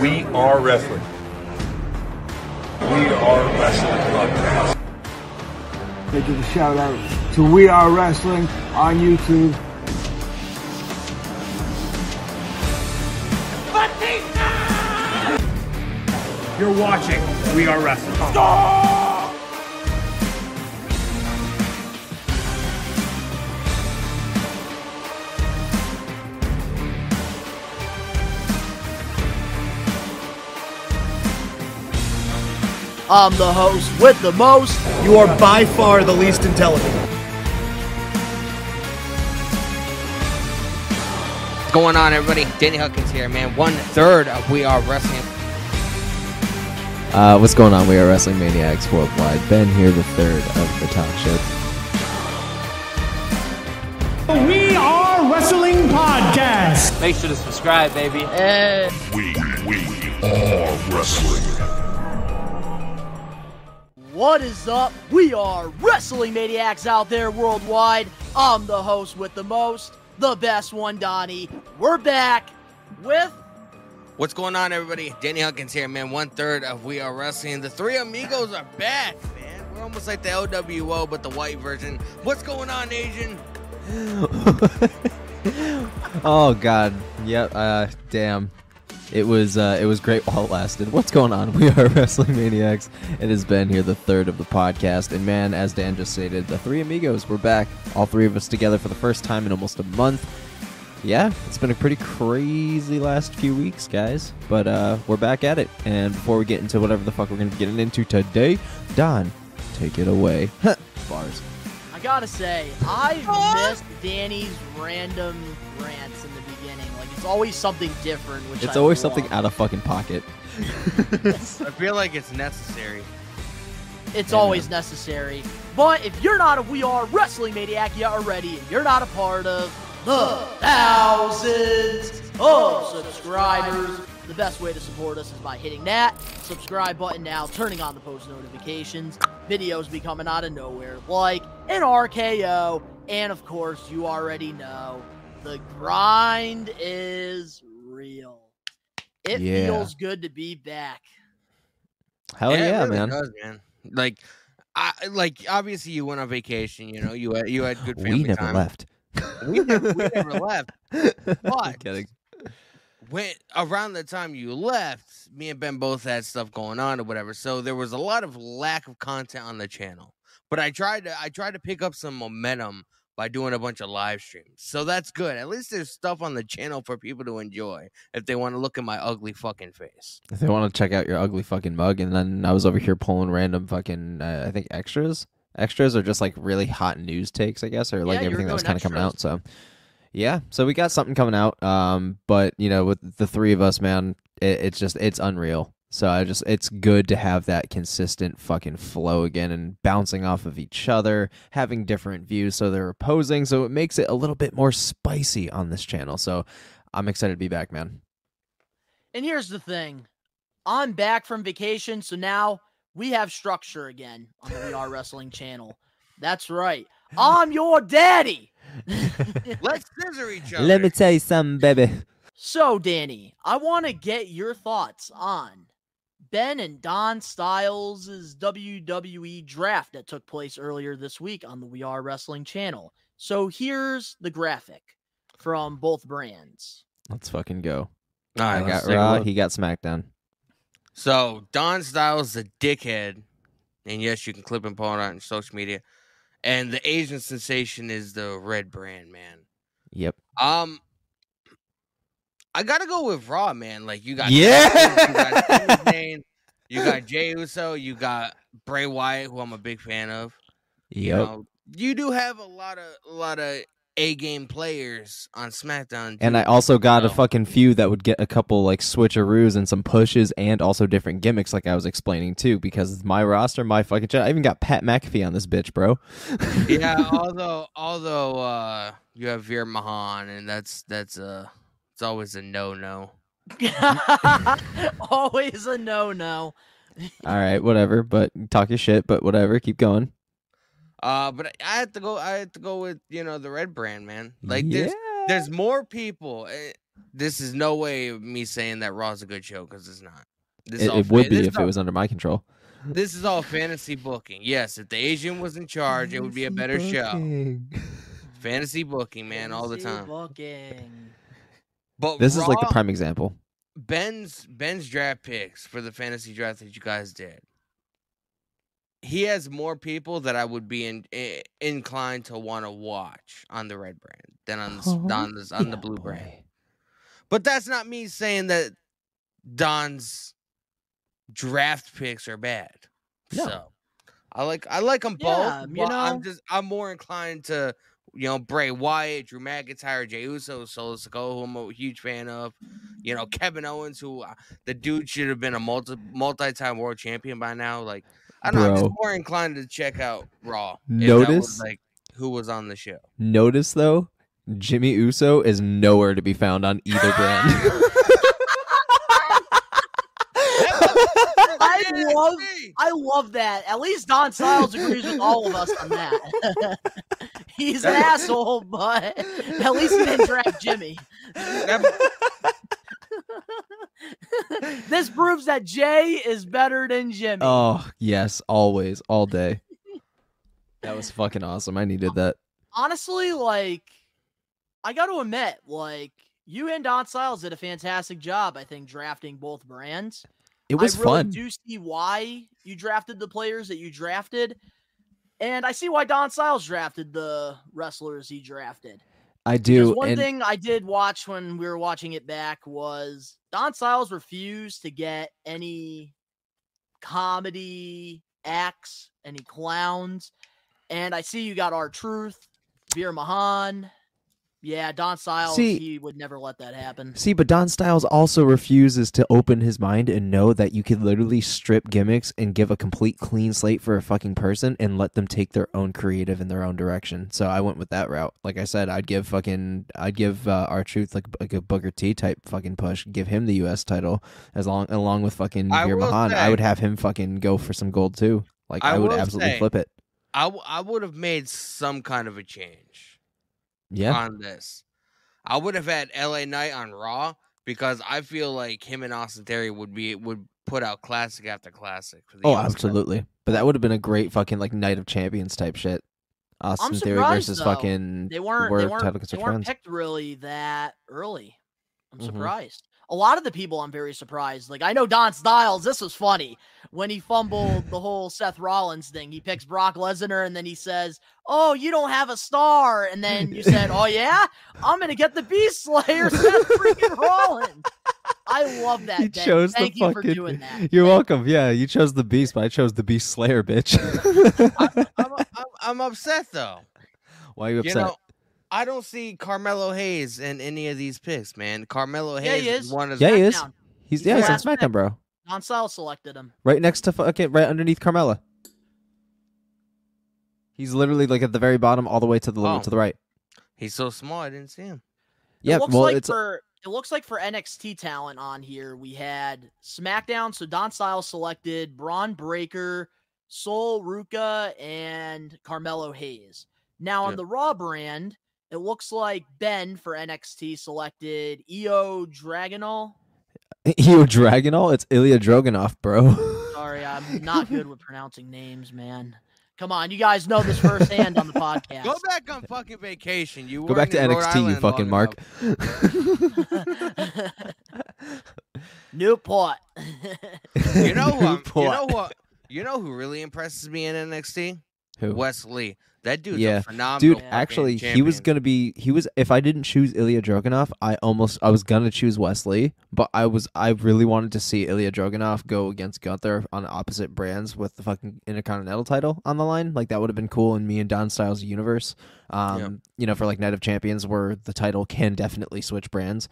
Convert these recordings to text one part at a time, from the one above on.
We are wrestling. We are wrestling podcast. They give a shout out to We Are Wrestling on YouTube. You're watching We Are Wrestling. I'm the host with the most. You are by far the least intelligent. What's going on, everybody? Danny Huckins here, man. One third of We Are Wrestling. Uh, what's going on? We are Wrestling Maniacs Worldwide. Ben here, the third of the talk show. We Are Wrestling Podcast. Make sure to subscribe, baby. And We, we are wrestling. What is up? We are Wrestling Maniacs out there worldwide. I'm the host with the most, the best one, Donnie. We're back with What's going on, everybody? Danny Huckins here, man. One third of We Are Wrestling. The three amigos are back, man. We're almost like the LWO, but the white version. What's going on, Asian? oh God, yep. Uh, damn. It was uh, it was great while it lasted. What's going on? We are Wrestling Maniacs. It has been here, the third of the podcast, and man, as Dan just stated, the three amigos we're back. All three of us together for the first time in almost a month. Yeah, it's been a pretty crazy last few weeks, guys. But uh, we're back at it. And before we get into whatever the fuck we're gonna be getting into today, Don, take it away. Bars. I gotta say, I missed Danny's random rants it's always something different. Which It's I always love. something out of fucking pocket. I feel like it's necessary. It's Yeah, always necessary. But if you're not a We Are Wrestling Maniac yet already, and you're not a part of the thousands of subscribers, the best way to support us is by hitting that subscribe button now, turning on the post notifications. Videos be coming out of nowhere, like an RKO. And of course, you already know the grind is real. It Yeah. feels good to be back. Hell yeah, it really man. does, man. Like, I like obviously you went on vacation. You know, you had you had good family We never time. left. We never, we never left. I'm But kidding. when around the time you left, me and Ben both had stuff going on or whatever. So there was a lot of lack of content on the channel. But I tried to I tried to pick up some momentum by doing a bunch of live streams. So that's good. At least there's stuff on the channel for people to enjoy if they want to look at my ugly fucking face. If they want to check out your ugly fucking mug, and then I was over here pulling random fucking, uh, I think extras. Extras are just like really hot news takes, I guess, or like Yeah, everything that was kind of coming out. So, yeah, so we got something coming out. Um, but you know, with the three of us, man, it, it's just it's unreal. So I just it's good to have that consistent fucking flow again and bouncing off of each other, having different views so they're opposing, so it makes it a little bit more spicy on this channel. So I'm excited to be back, man. And here's the thing I'm back from vacation, so now we have structure again on the We Are Wrestling channel. That's right. I'm your daddy. Let's scissor each other. Let me tell you something, baby. So, Danny, I want to get your thoughts on Ben and Don Styles' WWE draft that took place earlier this week on the We Are Wrestling channel. So, here's the graphic from both brands. Let's fucking go. All right, I got take a Raw. He got SmackDown. So Don Styles the dickhead, and yes, you can clip and pull it on social media. And the Asian sensation is the red brand, man. Yep. Um, I gotta go with Raw, man. Like you got Yeah! you got Sami Zayn, you got Jey Uso, you got Bray Wyatt, who I'm a big fan of. You Yep. know, you do have a lot of a lot of A game players on SmackDown. And. I also got a fucking few that would get a couple like switcheroos and some pushes and also different gimmicks, like I was explaining too. Because my roster, my fucking shit. I even got Pat McAfee on this bitch, bro. yeah, although although uh you have Veer Mahaan and that's that's uh it's always a no no. Always a no no. All right, whatever. But talk your shit. But whatever. Keep going. Uh but I have to go I have to go with, you know, the red brand, man. Like yeah. there's there's more people. eh, this is no way of me saying that Raw's a good show because it's not. This It, it would fa- be this if is it was under my control. This is all fantasy booking. Yes, if the Asian was in charge, it would be a better show. Fantasy booking, man, all the time. Booking. But This is like the prime example. Ben's Ben's draft picks for the fantasy draft that you guys did. He has more people that I would be in, i- inclined to want to watch on the red brand than on the, s- oh, on the, on the blue brand. But that's not me saying that Don's draft picks are bad. No. So I like I like them Yeah, both. you know- I'm just I'm more inclined to you know Bray Wyatt, Drew McIntyre, Jey Uso, Solo Sikoa, who I'm a huge fan of. You know Kevin Owens, who uh, the dude should have been a multi multi time world champion by now. Like I don't know, I'm just more inclined to check out Raw. if that was, Notice- like who was on the show. Notice though, Jimmy Uso is nowhere to be found on either brand. I love I love that. At least Don Styles agrees with all of us on that. He's an asshole, but at least he didn't draft Jimmy. this proves that Jey is better than Jimmy. oh yes, always, all day. That was fucking awesome. I needed that. Honestly, like I got to admit, like you and Don Styles did a fantastic job. I think drafting both brands. It was I really fun. do see why you drafted the players that you drafted, and I see why Don Styles drafted the wrestlers he drafted. I Because do. one and thing I did watch when we were watching it back was Don Styles refused to get any comedy acts, any clowns, and I see you got R-Truth, Veer Mahaan. Yeah, Don Styles, See- he would never let that happen. See, but Don Styles also refuses to open his mind and know that you could literally strip gimmicks and give a complete clean slate for a fucking person and let them take their own creative in their own direction. So I went with that route. Like I said, I'd give fucking, I'd give uh, R-Truth like like a Booker T type fucking push. Give him the U.S. title as long along with fucking I Veer will Mahaan. I would have him fucking go for some gold too. Like I, I would absolutely say- flip it. I, w- I would have made some kind of a change Yeah. on this. I would have had LA Knight on Raw because I feel like him and Austin Theory would be would put out classic after classic. For the Oh, US title. absolutely. But that would have been a great fucking like Night of Champions type shit. Austin Theory versus though. fucking They weren't. Word They weren't, title they weren't picked really that early. I'm Mhm. surprised. A lot of the people I'm very surprised. Like I know Don Styles. This was funny when he fumbled the whole Seth Rollins thing. He picks Brock Lesnar and then he says, "Oh, you don't have a star." And then you said, "Oh yeah, I'm gonna get the Beast Slayer, Seth freaking Rollins." I love that. He Ben. chose Thank the you fucking. for doing that. You're Thank- welcome. Yeah, you chose the Beast, but I chose the Beast Slayer, bitch. I'm, I'm, I'm upset though. Why are you You upset? know, I don't see Carmelo Hayes in any of these picks, man. Carmelo Yeah, Hayes he is is. one of yeah, the, he is. SmackDown. He's He's yeah, he's on. SmackDown, bro. Don Styles selected him. Right next to fucking right underneath Carmella. He's literally like at the very bottom, all the way to the Oh. to the right. He's so small, I didn't see him. Yeah, it looks well, like it's for it looks like for NXT talent on here, we had SmackDown. So Don Styles selected Bron Breakker, Sol Ruca, and Carmelo Hayes. Now on Yeah. the Raw brand, it looks like Ben for NXT selected Io Dragunov. Io Dragunov. It's Ilya Dragunov, bro. Sorry, I'm not good with pronouncing names, man. Come on, you guys know this firsthand on the podcast. Go back on fucking vacation. You Go back to weren't NXT, you fucking Mark. Newport. You know who? I'm- you know what? You know who really impresses me in NXT? Who? Wesley. That dude's Yeah. a phenomenal. Dude, actually, he was gonna be. He was. If I didn't choose Ilya Dragunov, I almost. I was gonna choose Wesley, but I was. I really wanted to see Ilya Dragunov go against Gunther on opposite brands with the fucking Intercontinental title on the line. Like that would have been cool in me and Don Styles universe. Um, you know, for like Night of Champions, where the title can definitely switch brands.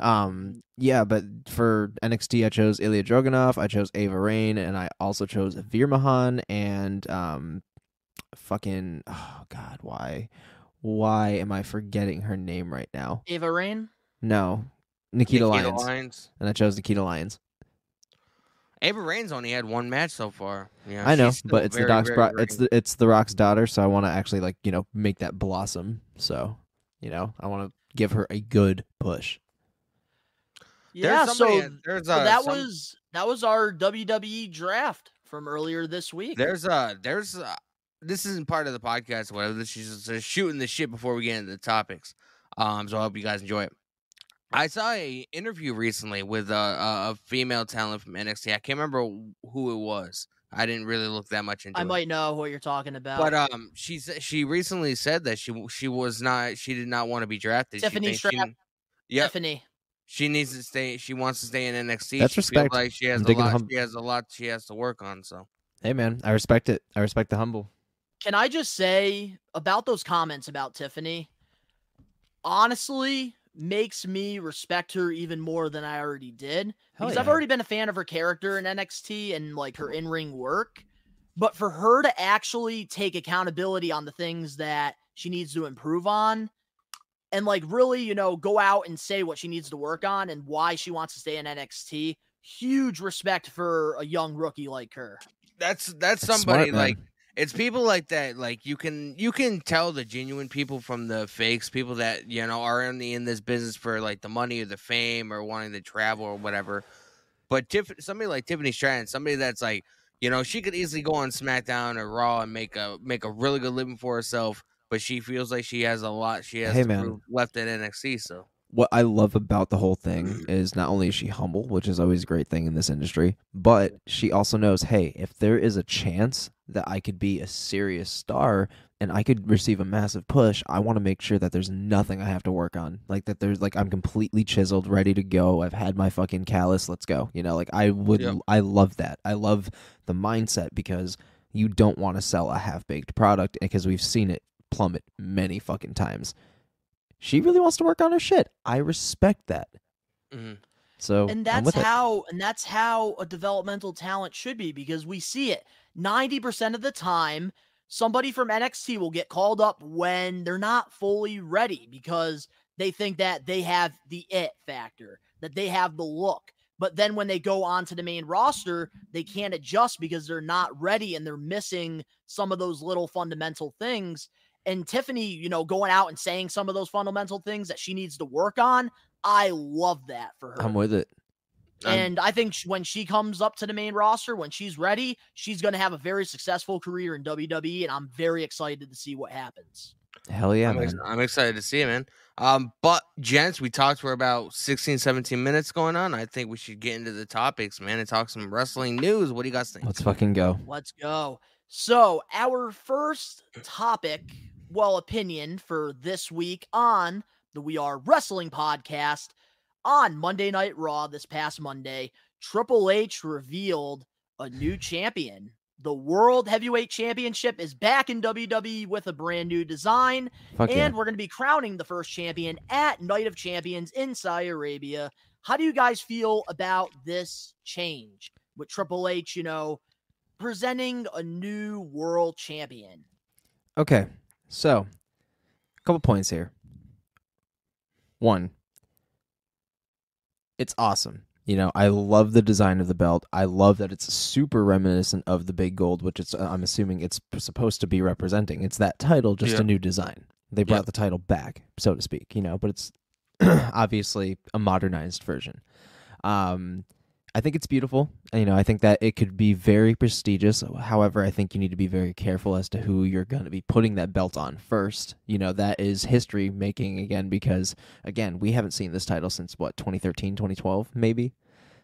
Um, yeah, but for NXT, I chose Ilya Dragunov, I chose Ava Raine, and I also chose Veer Mahaan and um, fucking oh god, why, why am I forgetting her name right now? Ava Raine. No, Nikita, Nikita Lyons, Lyons. and I chose Nikita Lyons. Ava Raine's only had one match so far. Yeah, I know, but it's very, the Doc's bro- it's the it's the Rock's daughter, so I want to actually like you know make that blossom. So you know, I want to give her a good push. Yeah, so, somebody- there's so uh, that some- was that was our WWE draft from earlier this week. There's uh there's uh this isn't part of the podcast or whatever. This is just shooting the shit before we get into the topics. Um, so I hope you guys enjoy it. I saw a interview recently with uh, a, a female talent from NXT. I can't remember who it was. I didn't really look that much into it. I it. might know what you're talking about. But um, she she recently said that she she was not she did not want to be drafted. Tiffany she thinks Stratton. She, yep, Tiffany. she needs to stay. She wants to stay in NXT. That's she feels respect. Like she has I'm a lot. hum- She has a lot. She has to work on. So Hey man, I respect it. I respect the humble. Can I just say about those comments about Tiffany? Honestly, makes me respect her even more than I already did. Hell because I've already been a fan of her character in NXT and like her in ring work. But for her to actually take accountability on the things that she needs to improve on and like really, you know, go out and say what she needs to work on and why she wants to stay in NXT, huge respect for a young rookie like her. that's that's That's somebody smart, like it's people like that like you can you can tell the genuine people from the fakes people that you know are in the in this business for like the money or the fame or wanting to travel or whatever. But Tiff, somebody like tiffany stratton somebody that's like you know she could easily go on smackdown or raw and make a make a really good living for herself but she feels like she has a lot she has Hey, to man. left at nxt so. What I love about the whole thing mm-hmm. is not only is she humble, which is always a great thing in this industry, but she also knows, hey, if there is a chance that I could be a serious star and I could receive a massive push, I want to make sure that there's nothing I have to work on. Like that there's like I'm completely chiseled, ready to go. I've had my fucking callus, let's go. You know, like I would Yep. I love that. I love the mindset because you don't want to sell a half-baked product because we've seen it plummet many fucking times she really wants to work on her shit. I respect that. mhm. So and that's with it. how and that's how a developmental talent should be because we see it 90% of the time somebody from NXT will get called up when they're not fully ready because they think that they have the it factor that they have the look. But then when they go onto the main roster they can't adjust because they're not ready and they're missing some of those little fundamental things. And Tiffany you know going out and saying some of those fundamental things that she needs to work on I love that for her. I'm with it. I'm- and I think when she comes up to the main roster, when she's ready, she's going to have a very successful career in WWE, and I'm very excited to see what happens. Hell yeah, I'm, man. ex- I'm excited to see it, man. Um, but gents, we talked for about 16, 17 minutes going on. I think we should get into the topics, man, and talk some wrestling news. What do you guys think? Let's fucking go. Let's go. So, our first topic, well, opinion for this week on the We Are Wrestling podcast on Monday Night Raw this past Monday, Triple H revealed a new champion. The World Heavyweight Championship is back in WWE with a brand new design. Fuck and yeah. we're going to be crowning the first champion at Night of Champions in Saudi Arabia. How do you guys feel about this change with Triple H, you know, presenting a new world champion? Okay, so a couple points here. One, it's awesome. You know, I love the design of the belt. I love that it's super reminiscent of the big gold, which it's I'm assuming it's supposed to be representing. It's that title, just Yeah. a new design. They brought Yeah. the title back, so to speak. You know, but it's obviously a modernized version. Um, I think it's beautiful. You know, I think that it could be very prestigious. However, I think you need to be very careful as to who you're going to be putting that belt on first. You know, that is history making again because again, we haven't seen this title since what, 2013, 2012 maybe.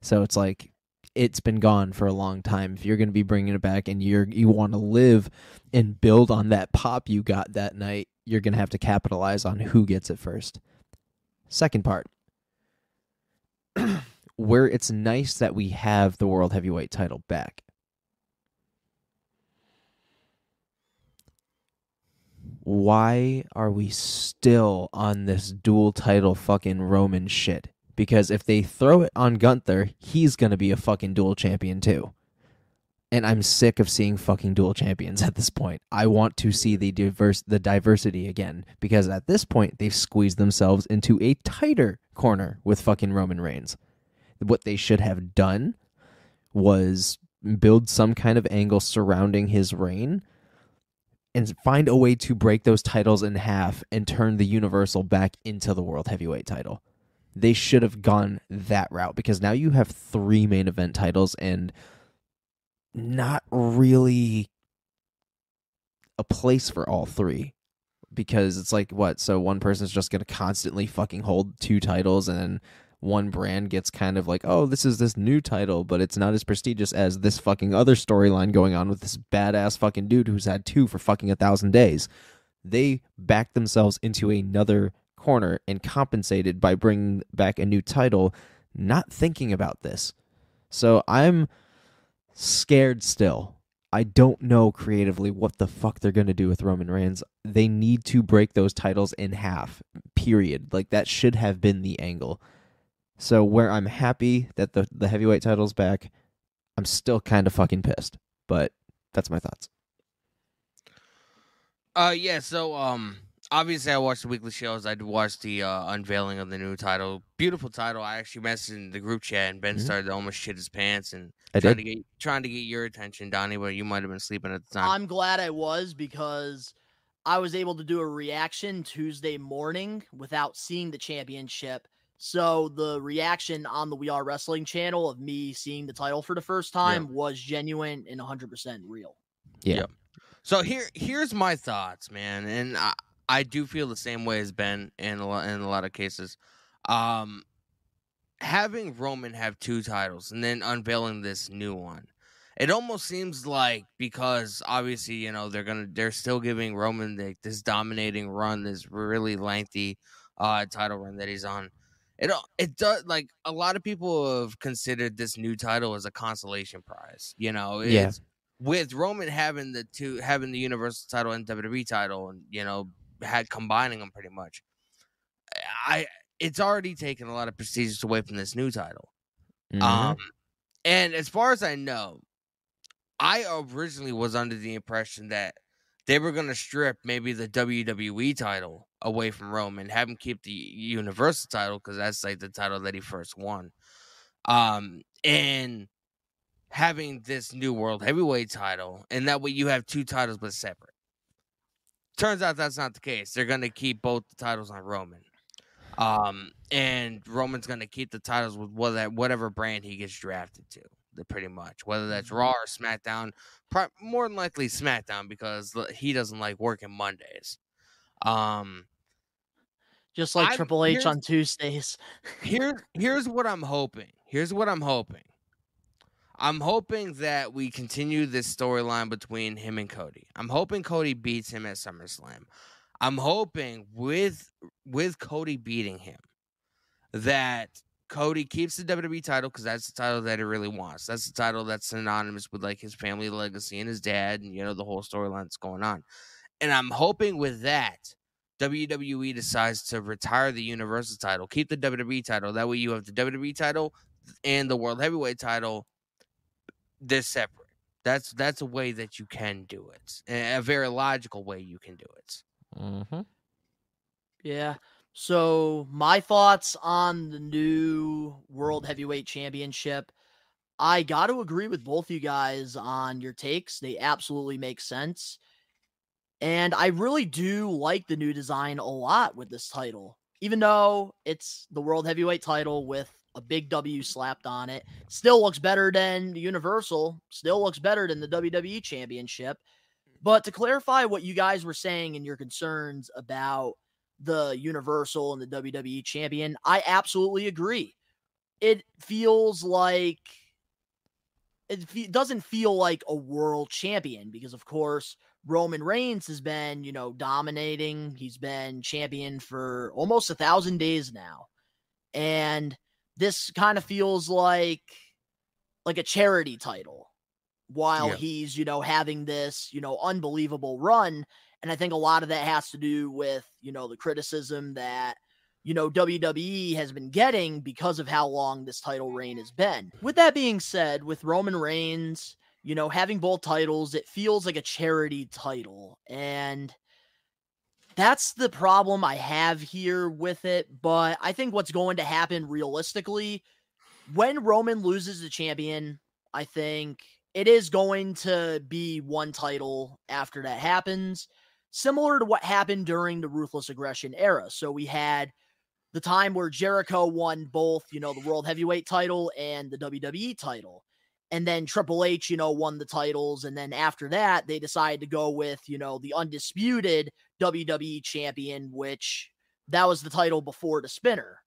So it's like it's been gone for a long time. If you're going to be bringing it back and you're you want to live and build on that pop you got that night, you're going to have to capitalize on who gets it first. Second part where it's nice that we have the world heavyweight title back. Why are we still on this dual title fucking Roman shit? Because if they throw it on Gunther, he's gonna be a fucking dual champion too. And I'm sick of seeing fucking dual champions at this point. I want to see the diverse the diversity again because at this point they've squeezed themselves into a tighter corner with fucking Roman Reigns what they should have done was build some kind of angle surrounding his reign and find a way to break those titles in half and turn the universal back into the world heavyweight title. They should have gone that route because now you have three main event titles and not really a place for all three because it's like what? So one person's just going to constantly fucking hold two titles and then one brand gets kind of like oh this is this new title but it's not as prestigious as this fucking other storyline going on with this badass fucking dude who's had two for fucking a thousand days they backed themselves into another corner and compensated by bringing back a new title not thinking about this so i'm scared still I don't know creatively what the fuck they're going to do with Roman Reigns. They need to break those titles in half, period. Like that should have been the angle. So where I'm happy that the the heavyweight title's back, I'm still kind of fucking pissed. But that's my thoughts. Uh yeah, so um obviously I watched the weekly shows. I watched the uh, unveiling of the new title. Beautiful title. I actually messaged in the group chat and Ben Mhm. started to almost shit his pants and I trying did. to get trying to get your attention, Donnie, but you might have been sleeping at the time. I'm glad I was because I was able to do a reaction Tuesday morning without seeing the championship. So the reaction on the We Are Wrestling channel of me seeing the title for the first time was genuine and 100% real. Yeah. Yep. So here here's my thoughts, man, and I I do feel the same way as Ben in a lot in a lot of cases. Um having Roman have two titles and then unveiling this new one. It almost seems like because obviously, you know, they're gonna they're still giving Roman the, this dominating run, this really lengthy uh title run that he's on. It it does like a lot of people have considered this new title as a consolation prize. You know, Yeah. with Roman having the two having the Universal title and WWE title, and you know, had combining them pretty much. I it's already taken a lot of prestige away from this new title. Mhm. Um, and as far as I know, I originally was under the impression that they were going to strip maybe the WWE title away from Roman, have him keep the Universal title because that's like the title that he first won. Um, and having this new World Heavyweight title, and that way you have two titles but separate. Turns out that's not the case. They're going to keep both the titles on Roman. Um, and Roman's going to keep the titles with whatever, whatever brand he gets drafted to, pretty much. Whether that's Raw or SmackDown, pro- more than likely SmackDown because he doesn't like working Mondays. Um, Just like I'm- Triple H on Tuesdays. here's here's what I'm hoping. Here's what I'm hoping. I'm hoping that we continue this storyline between him and Cody. I'm hoping Cody beats him at SummerSlam. I'm hoping with with Cody beating him that Cody keeps the WWE title because that's the title that he really wants. That's the title that's synonymous with like his family legacy and his dad and you know the whole storyline that's going on. And I'm hoping with that WWE decides to retire the Universal title, keep the WWE title. That way you have the WWE title and the World Heavyweight title. They're separate. That's that's a way that you can do it. A a very logical way you can do it. Mhm. Yeah. So my thoughts on the new World Heavyweight Championship. I got to agree with both you guys on your takes. They absolutely make sense. And I really do like the new design a lot with this title. Even though it's the World Heavyweight title with a big W slapped on it, still looks better than the Universal, still looks better than the WWE Championship. But to clarify what you guys were saying and your concerns about the Universal and the WWE champion, I absolutely agree. It feels like it fe- doesn't feel like a world champion because, of course, Roman Reigns has been, you know, dominating. He's been champion for almost a thousand days now, and this kind of feels like like a charity title while Yeah. he's, you know, having this, you know, unbelievable run. And I think a lot of that has to do with, you know, the criticism that, you know, WWE has been getting because of how long this title reign has been. With that being said, with Roman Reigns, you know, having both titles, it feels like a charity title. And that's the problem I have here with it. But I think what's going to happen realistically when Roman loses the champion, I think it is going to be one title after that happens, similar to what happened during the Ruthless Aggression era. So we had the time where Jericho won both, you know, the World Heavyweight title and the WWE title. And then Triple H, you know, won the titles. And then after that, they decided to go with, you know, the undisputed WWE champion, which that was the title before the spinner.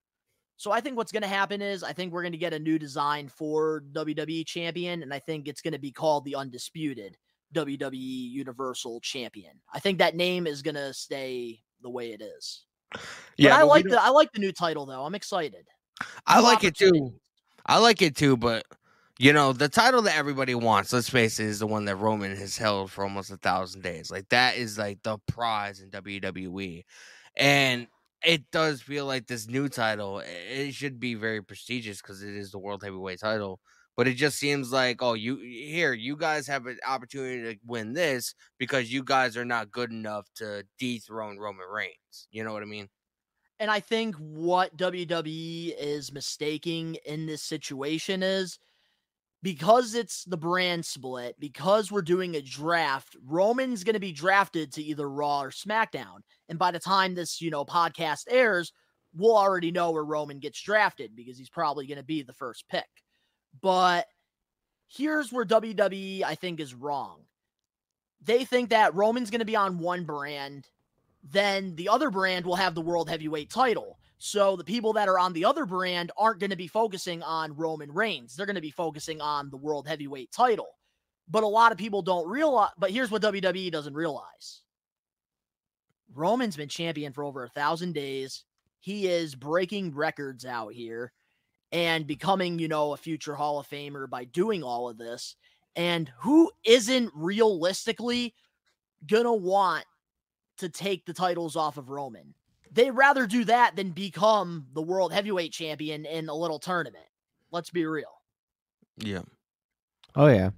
So I think what's going to happen is I think we're going to get a new design for WWE champion. And I think it's going to be called the undisputed WWE Universal Champion. I think that name is going to stay the way it is. Yeah, but I like the I like the new title though. I'm excited. I like it too. I like it too, but you know, the title that everybody wants, let's face it, is the one that Roman has held for almost a thousand days. Like that is like the prize in WWE. And it does feel like this new title, it should be very prestigious because it is the world heavyweight title. But it just seems like, oh, you here, you guys have an opportunity to win this because you guys are not good enough to dethrone Roman Reigns. You know what I mean? And I think what WWE is mistaking in this situation is because it's the brand split, because we're doing a draft, Roman's going to be drafted to either Raw or SmackDown. And by the time this, you know, podcast airs, we'll already know where Roman gets drafted because he's probably going to be the first pick. But here's where WWE, I think, is wrong. They think that Roman's going to be on one brand, then the other brand will have the world heavyweight title. So the people that are on the other brand aren't going to be focusing on Roman Reigns. They're going to be focusing on the world heavyweight title. But a lot of people don't realize. But here's what WWE doesn't realize Roman's been champion for over a thousand days. He is breaking records out here and becoming, you know, a future Hall of Famer by doing all of this. And who isn't realistically gonna want to take the titles off of Roman? They'd rather do that than become the world heavyweight champion in a little tournament. Let's be real. Yeah. Oh yeah.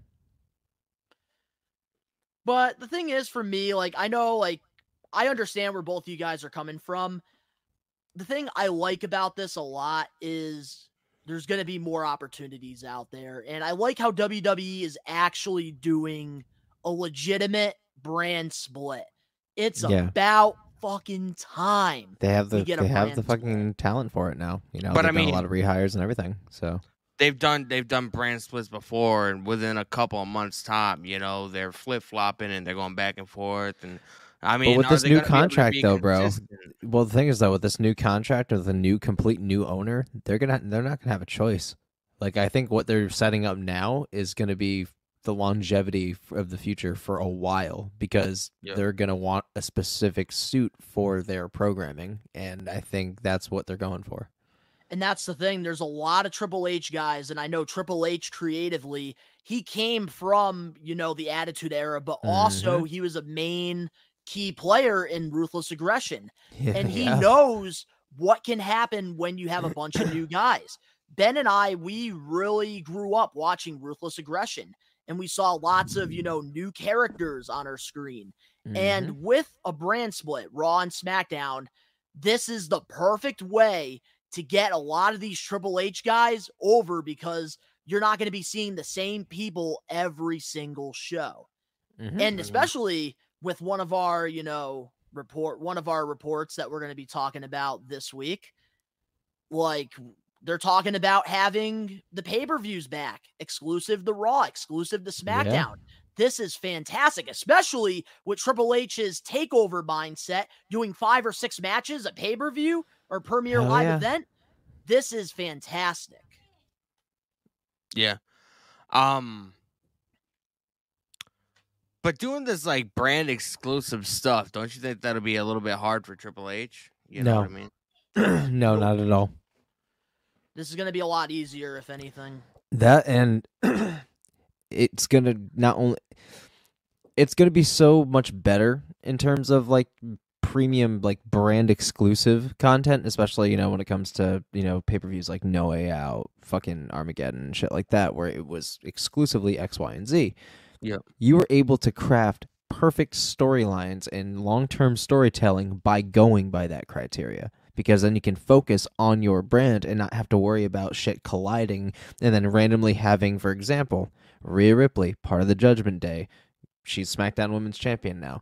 But the thing is, for me, like, I know, like, I understand where both you guys are coming from. The thing I like about this a lot is there's going to be more opportunities out there. And I like how WWE is actually doing a legitimate brand split. It's Yeah. about fucking time. They have the get they have the brand split. fucking talent for it now. You know, But I mean- a lot of rehires and everything. So they've done they've done brand splits before and within a couple of months time you know they're flip-flopping and they're going back and forth and i mean with this new gonna be able to contract, be though, bro, well, the thing is though, with this new contract with the new complete new owner, they're gonna they're not gonna have a choice. Like I think what they're setting up now is gonna be the longevity of the future for a while because Yeah. they're gonna want a specific suit for mm-hmm. their programming, and I think that's what they're going for. And that's the thing. There's a lot of Triple H guys, and I know Triple H creatively, he came from, you know, the Attitude Era, but also mm-hmm. he was a main key player in Ruthless Aggression. And he Yeah. knows what can happen when you have a bunch of new guys. Ben and I, we really grew up watching Ruthless Aggression, and we saw lots of, you know, new characters on our screen. Mhm. And with a brand split, Raw and SmackDown, this is the perfect way to get a lot of these Triple H guys over because you're not going to be seeing the same people every single show. Mhm. And especially with one of our, you know, report one of our reports that we're going to be talking about this week, like they're talking about having the pay-per-views back, exclusive to Raw, exclusive to SmackDown. This is fantastic, especially with Triple H's takeover mindset, doing five or six matches a pay per view or premier Hell live yeah. event. This is fantastic. yeah um but doing this like brand exclusive stuff don't you think that'll be a little bit hard for triple h you know No. what i mean no, not at all. This is going to be a lot easier, if anything. That and it's gonna not only it's gonna be so much better in terms of like premium like brand exclusive content, especially you know when it comes to you know pay per views like No Way Out, fucking Armageddon, and shit like that, where it was exclusively X, Y, and Z. Yep. you were able to craft perfect storylines and long term storytelling by going by that criteria. Because then you can focus on your brand and not have to worry about shit colliding and then randomly having, for example, Rhea Ripley, part of the Judgment Day. She's SmackDown Women's Champion now.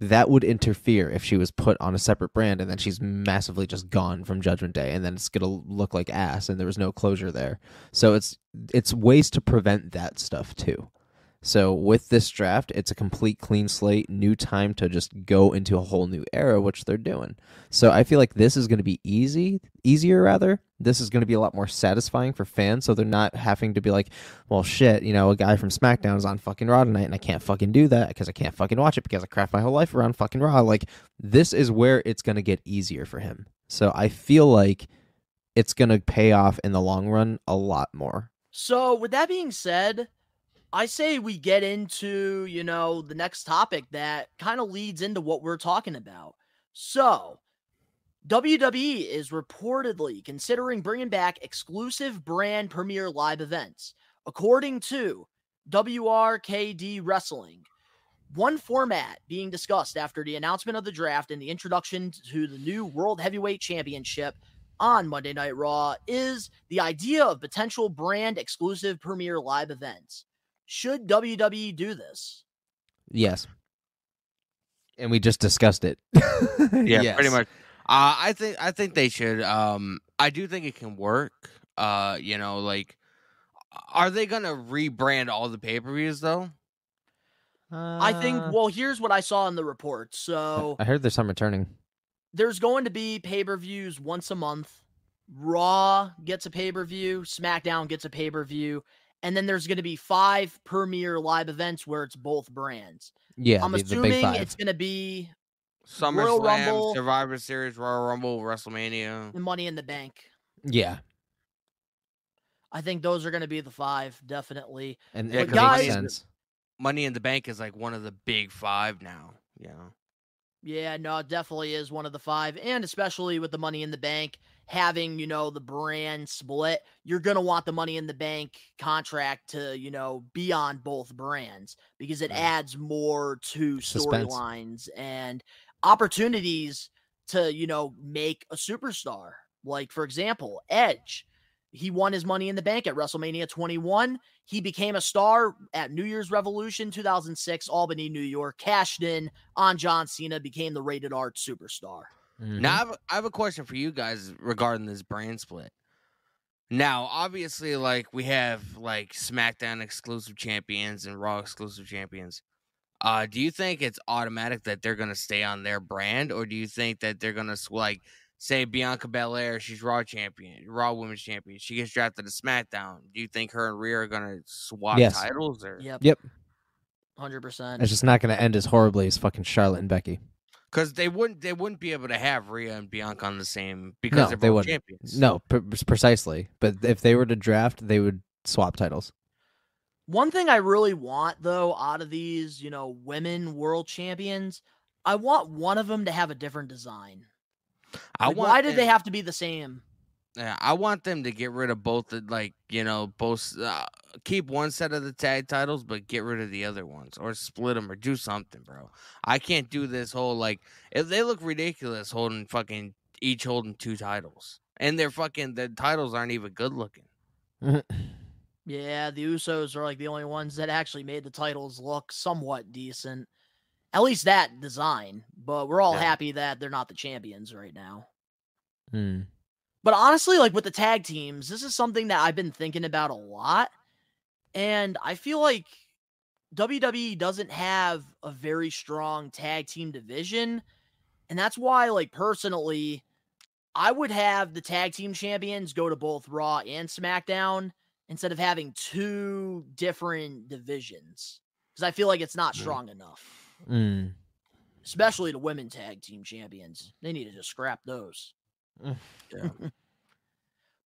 that would interfere if she was put on a separate brand and then she's massively just gone from Judgment Day and then it's gonna look like ass and there was no closure there. So it's it's ways to prevent that stuff too. So with this draft, it's a complete clean slate, new time to just go into a whole new era, which they're doing. So I feel like this is going to be easy, easier rather. This is going to be a lot more satisfying for fans, so they're not having to be like, "Well, shit, you know, a guy from SmackDown is on fucking Raw tonight, and I can't fucking do that because I can't fucking watch it because I craft my whole life around fucking Raw." Like this is where it's going to get easier for him. So I feel like it's going to pay off in the long run a lot more. So, with that being said, I say we get into, you know, the next topic that kind of leads into what we're talking about. So, WWE is reportedly considering bringing back exclusive brand premiere live events. According to WRKD Wrestling, one format being discussed after the announcement of the draft and the introduction to the new World Heavyweight Championship on Monday Night Raw is the idea of potential brand exclusive premiere live events. Should WWE do this? Yes. And we just discussed it. Yeah, Yes. pretty much. Uh, I think I think they should. Um, I do think it can work. Uh, you know, like, are they gonna rebrand all the pay per views though? I think, Uh, well, here's what I saw in the report. So I heard there's some returning. there's going to be pay per views once a month. Raw gets a pay per view, SmackDown gets a pay per view, and then there's going to be five premier live events where it's both brands. Yeah, I'm the, the assuming five. it's going to be SummerSlam, Rumble- Survivor Series, Royal Rumble, WrestleMania. the Money in the Bank. yeah, I think those are going to be the five, definitely. and Yeah, it 'cause makes guys- sense. Money in the Bank is like one of the big five now. You know. Yeah, no, it definitely is one of the five. And especially with the money in the bank, having, you know, the brand split, you're going to want the money in the bank contract to, you know, be on both brands because it Right. adds more to storylines and opportunities to, you know, make a superstar. Like, for example, Edge. He won his money in the bank at WrestleMania 21. He became a star at New Year's Revolution 2006, Albany, New York, cashed in on John Cena, became the rated R superstar. Mhm. Now I have, I have a question for you guys regarding this brand split. Now, obviously, like we have like SmackDown exclusive champions and Raw exclusive champions. Uh, do you think it's automatic that they're gonna stay on their brand, or do you think that they're gonna like say Bianca Belair, she's Raw champion, Raw Women's champion, she gets drafted to SmackDown? Do you think her and Rhea are gonna swap Yes. titles, or Yep. Yep. 100%. It's just not going to end as horribly as fucking Charlotte and Becky. Because they wouldn't they wouldn't be able to have Rhea and Bianca on the same because No, they're both wouldn't. champions. No, pre- precisely. But if they were to draft, they would swap titles. One thing I really want, though, out of these, you know, women world champions, I want one of them to have a different design. I Like, want why did they have to be the same? Yeah, I want them to get rid of both the like you know both uh, keep one set of the tag titles but get rid of the other ones or split them or do something, bro. I can't do this whole like if they look ridiculous holding fucking each holding two titles and they're fucking the titles aren't even good looking. Yeah, the Usos are like the only ones that actually made the titles look somewhat decent. At least that design. But we're all Yeah. happy that they're not the champions right now. Hmm. But honestly, like with the tag teams, this is something that I've been thinking about a lot. And I feel like WWE doesn't have a very strong tag team division. And that's why, like, personally, I would have the tag team champions go to both Raw and SmackDown instead of having two different divisions. Because I feel like it's not Mm. strong enough, Hmm. especially the women tag team champions. They need to just scrap those.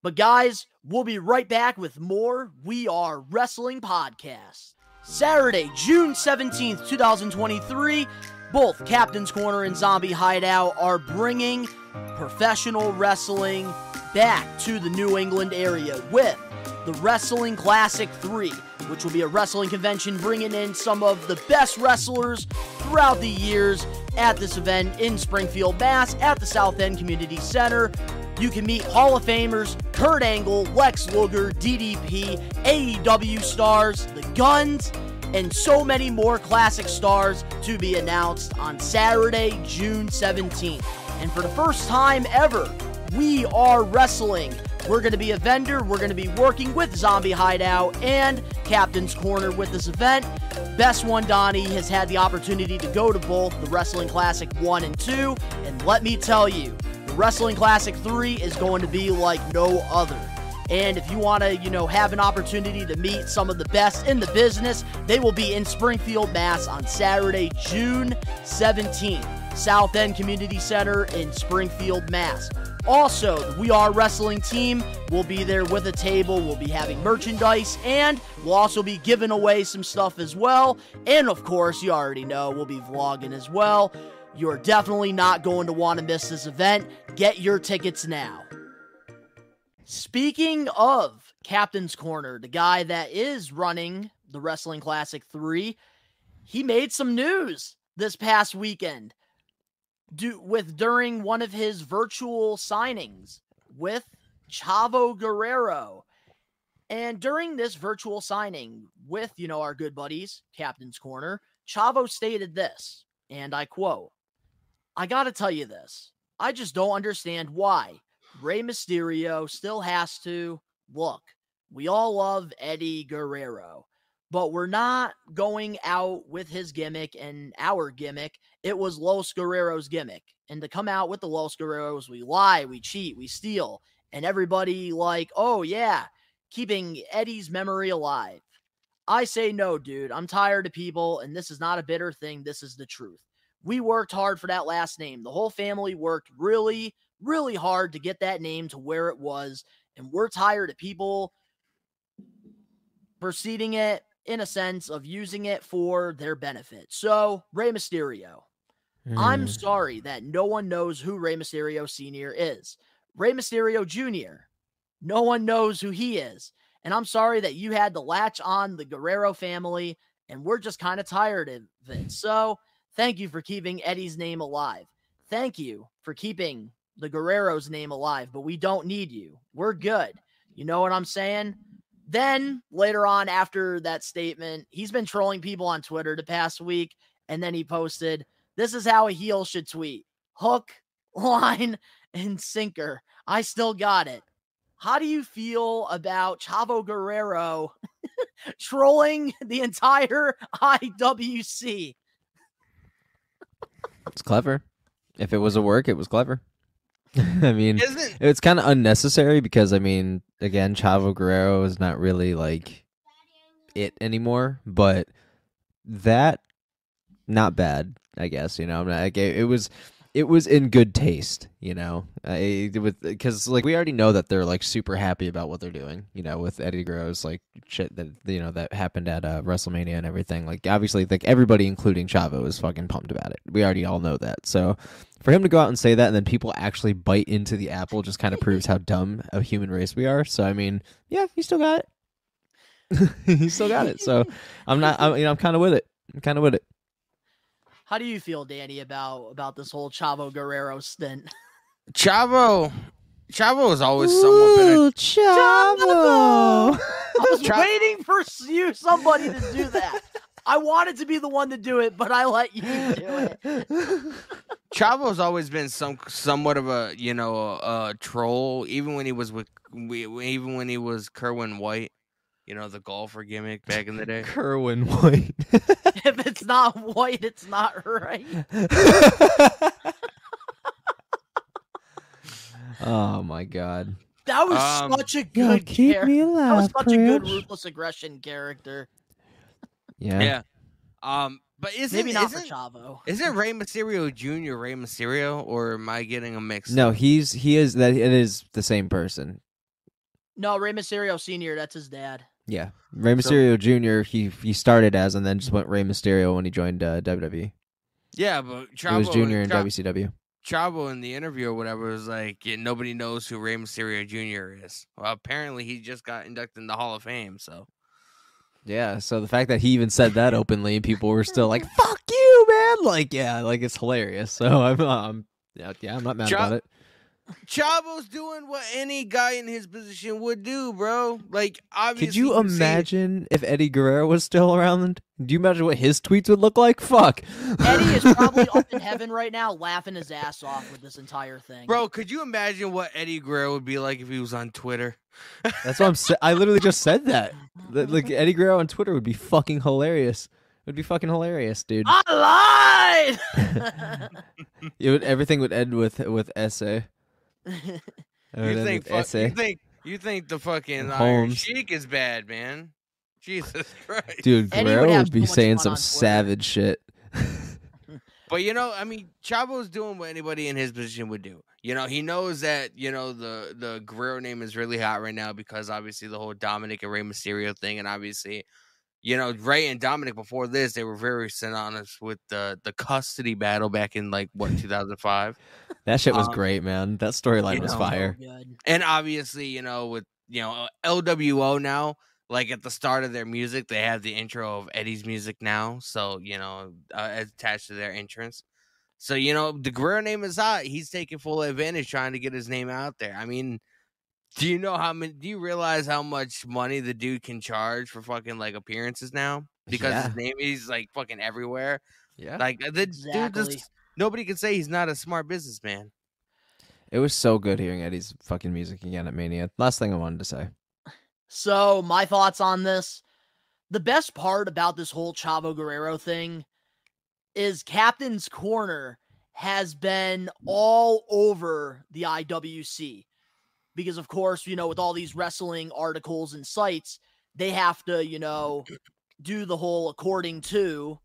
But guys, we'll be right back with more We Are Wrestling podcast. Saturday, June 17th, 2023, both Captain's Corner and Zombie Hideout are bringing professional wrestling back to the New England area with the Wrestling Classic 3, which will be a wrestling convention bringing in some of the best wrestlers throughout the years at this event in Springfield, Mass, at the South End Community Center. You can meet Hall of Famers Kurt Angle, Lex Luger, DDP, AEW stars, The Gunns, and so many more classic stars to be announced on Saturday, June 17th. And for the first time ever, we are wrestling. We're going to be a vendor. We're going to be working with Zombie Hideout and Captain's Corner with this event. Best One Donnie has had the opportunity to go to both the Wrestling Classic 1 and 2. And let me tell you, the Wrestling Classic 3 is going to be like no other. And if you want to, you know, have an opportunity to meet some of the best in the business, they will be in Springfield, Mass on Saturday, June 17th. South End Community Center in Springfield, Mass. Also, the We Are Wrestling team will be there with a table. We'll be having merchandise and we'll also be giving away some stuff as well. And of course, you already know we'll be vlogging as well. You're definitely not going to want to miss this event. Get your tickets now. Speaking of Captain's Corner, the guy that is running the Wrestling Classic 3, he made some news this past weekend do, with during one of his virtual signings with Chavo Guerrero. And during this virtual signing with, you know, our good buddies, Captain's Corner, Chavo stated this, and I quote, I got to tell you this. I just don't understand why Rey Mysterio still has to look. We all love Eddie Guerrero, but we're not going out with his gimmick and our gimmick. It was Los Guerrero's gimmick. And to come out with the Los Guerreros, we lie, we cheat, we steal. And everybody, like, oh, yeah, keeping Eddie's memory alive. I say no, dude. I'm tired of people, and this is not a bitter thing. This is the truth. We worked hard for that last name. The whole family worked really, really hard to get that name to where it was. And we're tired of people proceeding it in a sense of using it for their benefit. So, Rey Mysterio. I'm Mm. sorry that no one knows who Rey Mysterio Sr. is. Rey Mysterio Jr. No one knows who he is. And I'm sorry that you had to latch on the Guerrero family, and we're just kind of tired of it. So, thank you for keeping Eddie's name alive. Thank you for keeping the Guerrero's name alive, but we don't need you. We're good. You know what I'm saying? Then later on, after that statement, he's been trolling people on Twitter the past week, and then he posted, This is how a heel should tweet hook, line, and sinker. I still got it. How do you feel about Chavo Guerrero trolling the entire IWC? It's clever. If it was a work, it was clever. I mean, Isn't it's kind of unnecessary because I mean, again, Chavo Guerrero is not really like it anymore, but that not bad, I guess. You know, I'm not, like, it, it was it was in good taste. You know, I, with because like we already know that they're like super happy about what they're doing. You know, with Eddie Guerrero's like shit that you know that happened at uh, WrestleMania and everything. Like obviously, like everybody, including Chavo, is fucking pumped about it. We already all know that. So for him to go out and say that and then people actually bite into the apple just kind of proves how dumb a human race we are. So I mean, yeah, he still got it. he still got it. So I'm not. I'm, you know, I'm kind of with it. I'm kind of with it. How do you feel, Danny, about about this whole Chavo Guerrero stint? Chavo? Chavo has always somewhat been a Chavo. I was Tra- waiting for you, somebody to do that. I wanted to be the one to do it, but I let you do it. Chavo's always been some somewhat of a you know a, a troll, even when he was with we even when he was Kerwin White, you know the golfer gimmick back in the day. Kerwin White. if it's not white, it's not right. oh my god. That was Um, such a good character. That was alive, such a good ruthless aggression character. Yeah. Yeah. Um, but isn't Maybe not isn't, for Chavo. isn't Rey Mysterio Jr. Rey Mysterio, or am I getting a mix? No, he's he is that it is the same person. No, Rey Mysterio Senior. That's his dad. Yeah, Rey Mysterio Jr. He he started as and then just went Rey Mysterio when he joined uh, WWE. Yeah, but Chavo, he was junior in Cha- WCW. Chavo in the interview or whatever was like, yeah, nobody knows who Rey Mysterio Jr. is. Well, apparently he just got inducted in the Hall of Fame. So Yeah, so the fact that he even said that openly, and people were still like, "Fuck you, man!" Like, yeah, like it's hilarious. So I'm, um, yeah, yeah, I'm not mad Cha- about it. Chavo's doing what any guy in his position would do, bro. Like, obviously, Could you you've imagine if Eddie Guerrero was still around? Do you imagine what his tweets would look like? Fuck. Eddie is probably up in heaven right now, laughing his ass off with this entire thing. bro? Could you imagine what Eddie Guerrero would be like if he was on Twitter? That's what I'm. Sa- I literally just said that. That, Like Eddie Guerrero on Twitter would be fucking hilarious. It would be fucking hilarious, dude. I lied. It would, everything would end with with essay. It would You think, with fuck, essay. you think you think the fucking And Iron Sheik is bad, man? Jesus Christ! Dude, Eddie would Guerrero would be much saying some savage shit. But you know, I mean, Chavo's doing what anybody in his position would do. You know, he knows that you know the the Guerrero name is really hot right now because obviously the whole Dominic and Rey Mysterio thing, and obviously, you know, Rey and Dominic before this they were very synonymous with the the custody battle back in like what 2005, That shit was Um, great, man. That storyline was know, fire. Good. and obviously, you know, with you know LWO now. Like at the start of their music, they have the intro of Eddie's music now, so you know, uh, attached to their entrance. So you know, the Guerrero name is hot. He's taking full advantage, trying to get his name out there. I mean, do you know how many? Do you realize how much money the dude can charge for fucking like appearances now? Because Yeah. his name is like fucking everywhere. Yeah. Like the dude, just, nobody can say he's not a smart businessman. It was so good hearing Eddie's fucking music again at Mania. Last thing I wanted to say. So, my thoughts on this. The best part about this whole Chavo Guerrero thing is Captain's Corner has been all over the IWC. Because, of course, you know, with all these wrestling articles and sites, they have to, you know, do the whole according to,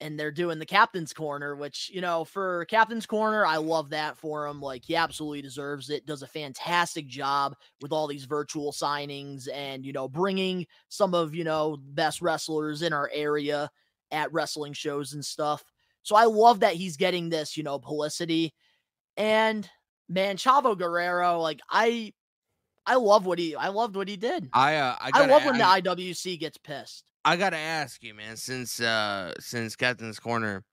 and they're doing the Captain's Corner, which, you know, for Captain's Corner, I love that for him. Like, he absolutely deserves it. Does a fantastic job with all these virtual signings and you know bringing some of you know best wrestlers in our area at wrestling shows and stuff so i love that he's getting this you know publicity and man chavo guerrero like i i love what he i loved what he did I uh, I, i, gotta love when ask- the iwc gets pissed I gotta ask you, man, since uh since Captain's Corner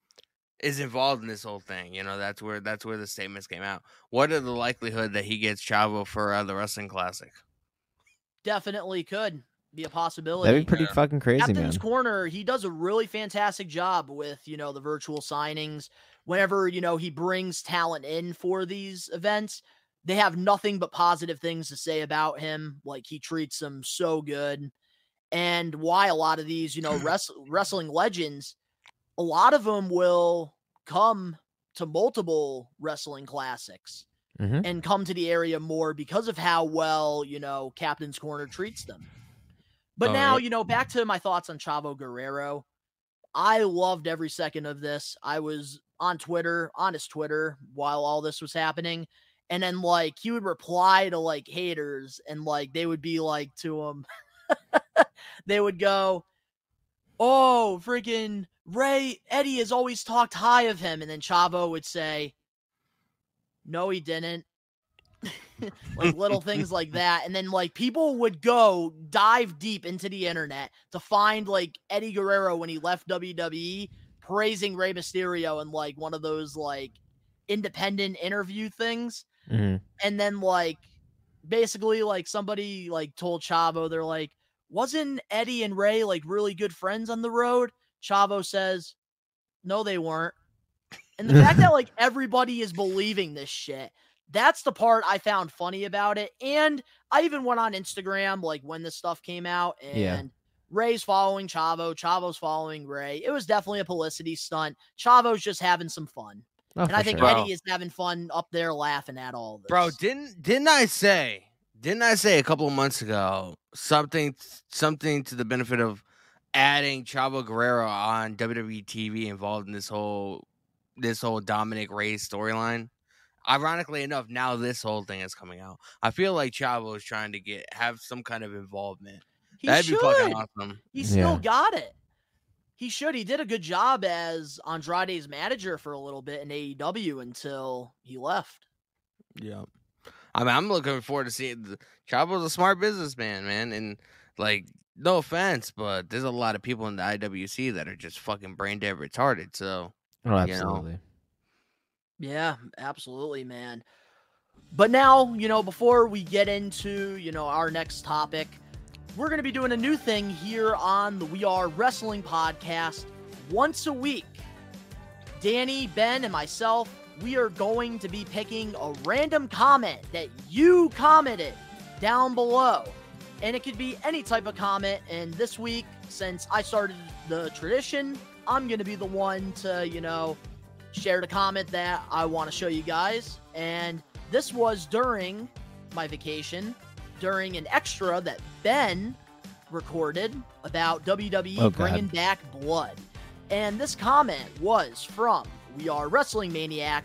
is involved in this whole thing, you know, that's where that's where the statements came out. What are the likelihood that he gets Chavo for uh, the wrestling classic? definitely could be a possibility That'd be pretty fucking crazy, man. Captain's man. Corner, he does a really fantastic job with, you know, the virtual signings. Whenever, you know, he brings talent in for these events, they have nothing but positive things to say about him. Like he treats them so good. And why a lot of these, you know, wrest- wrestling legends, a lot of them will come to multiple wrestling classics Mhm. and come to the area more because of how well, you know, Captain's Corner treats them. But All now, right. you know, back to my thoughts on Chavo Guerrero. I loved every second of this. I was on Twitter, on his Twitter, while all this was happening. And then, like, he would reply to, like, haters, and, like, they would be like to him, they would go, Oh, freaking Rey, Eddie has always talked high of him. And then Chavo would say, No, he didn't. like little things like that. And then like people would go dive deep into the internet to find like Eddie Guerrero when he left WWE praising Rey Mysterio in like one of those like independent interview things. Mhm. And then like basically like somebody like told Chavo, they're like, wasn't Eddie and Rey like really good friends on the road? Chavo says, No, they weren't. And the fact that like everybody is believing this shit, that's the part I found funny about it. And I even went on Instagram like when this stuff came out and Yeah. Rey's following Chavo, Chavo's following Rey. It was definitely a publicity stunt. Chavo's just having some fun. Oh, and I think sure. Bro. Eddie is having fun up there laughing at all this. Bro, didn't didn't I say didn't I say a couple of months ago something something to the benefit of adding Chavo Guerrero on WWE TV involved in this whole this whole Dominic Rey storyline? Ironically enough, now this whole thing is coming out. I feel like Chavo is trying to get have some kind of involvement. He That'd should. be fucking awesome. He still Yeah. got it. He should. He did a good job as Andrade's manager for a little bit in AEW until he left. Yeah. I mean, I'm looking forward to seeing the Chavo's a smart businessman, man. And like, no offense, but there's a lot of people in the IWC that are just fucking brain dead retarded. So Oh, know. absolutely. Yeah, absolutely, man. But now, you know, before we get into, you know, our next topic, we're going to be doing a new thing here on the We Are Wrestling podcast once a week. Danny, Ben, and myself, we are going to be picking a random comment that you commented down below. And it could be any type of comment. And this week, since I started the tradition, I'm going to be the one to, you know, share the comment that I want to show you guys. And this was during my vacation, during an extra that Ben recorded about WWE Oh, bringing back blood. And this comment was from We Are Wrestling Maniac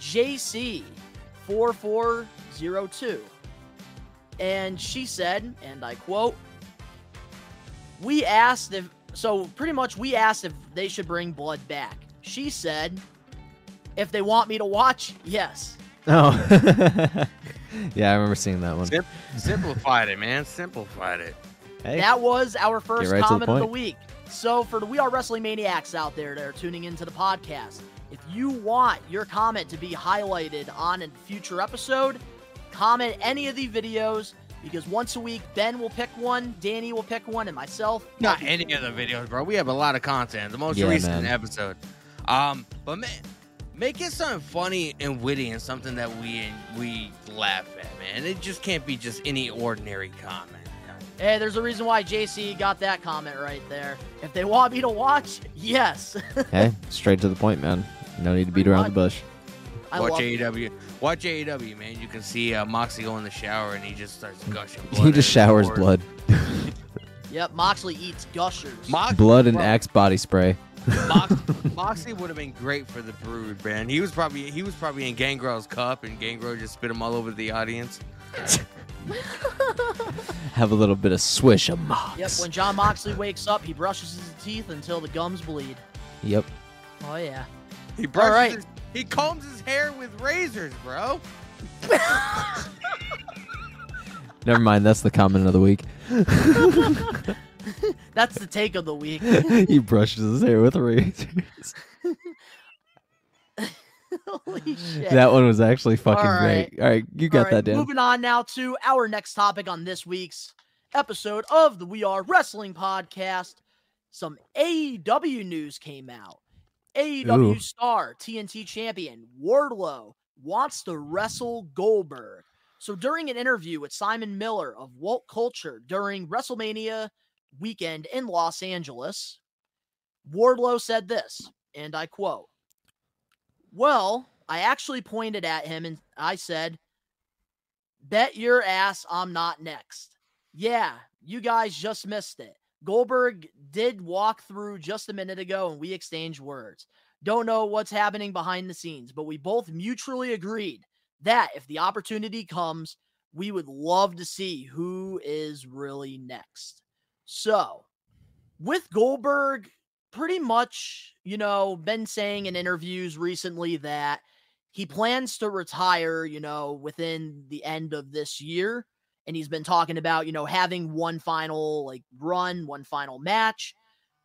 JC4402. And she said, and I quote, We asked if, so pretty much we asked if they should bring blood back. She said, If they want me to watch, yes. Oh, yeah, I remember seeing that one. Sim- simplified it, man. Simplified it. Hey, That was our first right to the comment of the week. So, for the We Are Wrestling Maniacs out there that are tuning into the podcast, if you want your comment to be highlighted on a future episode, comment any of the videos because once a week, Ben will pick one, Danny will pick one, and myself. Not any of the videos, bro. We have a lot of content. The most Yeah, recent man. episode. Um, but man, make it something funny and witty and something that we we laugh at, man. It just can't be just any ordinary comment. Hey, there's a reason why JC got that comment right there. If they want me to watch, yes. hey, straight to the point, man. No need to beat around the bush. I Watch love AEW. Watch AEW, man. You can see uh, Moxie go in the shower and he just starts gushing blood. He just showers blood, Yep, Moxley eats gushers. Mox- blood and bro, Axe body spray. Mox- Moxie would have been great for the Brood, man. He was probably he was probably in Gangrel's cup, and Gangrel just spit him all over the audience. Have a little bit of swish of Mox. Yep, when Jon Moxley wakes up, he brushes his teeth until the gums bleed. Yep. Oh, yeah. He brushes right. his, he combs his hair with razors, bro. Never mind. That's the comment of the week. That's the take of the week. he brushes his hair with razors. Holy shit. That one was actually fucking All right. great. All right, you got right, that, Dan. Moving on now to our next topic on this week's episode of the We Are Wrestling podcast. Some AEW news came out. AEW Ooh. star TNT champion Wardlow wants to wrestle Goldberg. So during an interview with Simon Miller of WhatCulture during WrestleMania weekend in Los Angeles, Wardlow said this, and I quote, Well, I actually pointed at him and I said, Bet your ass I'm not next. Yeah, you guys just missed it. Goldberg did walk through just a minute ago and we exchanged words. Don't know what's happening behind the scenes, but we both mutually agreed that if the opportunity comes, we would love to see who is really next. So, with Goldberg, pretty much, you know, been saying in interviews recently that he plans to retire, you know, within the end of this year. And he's been talking about, you know, having one final like run, one final match.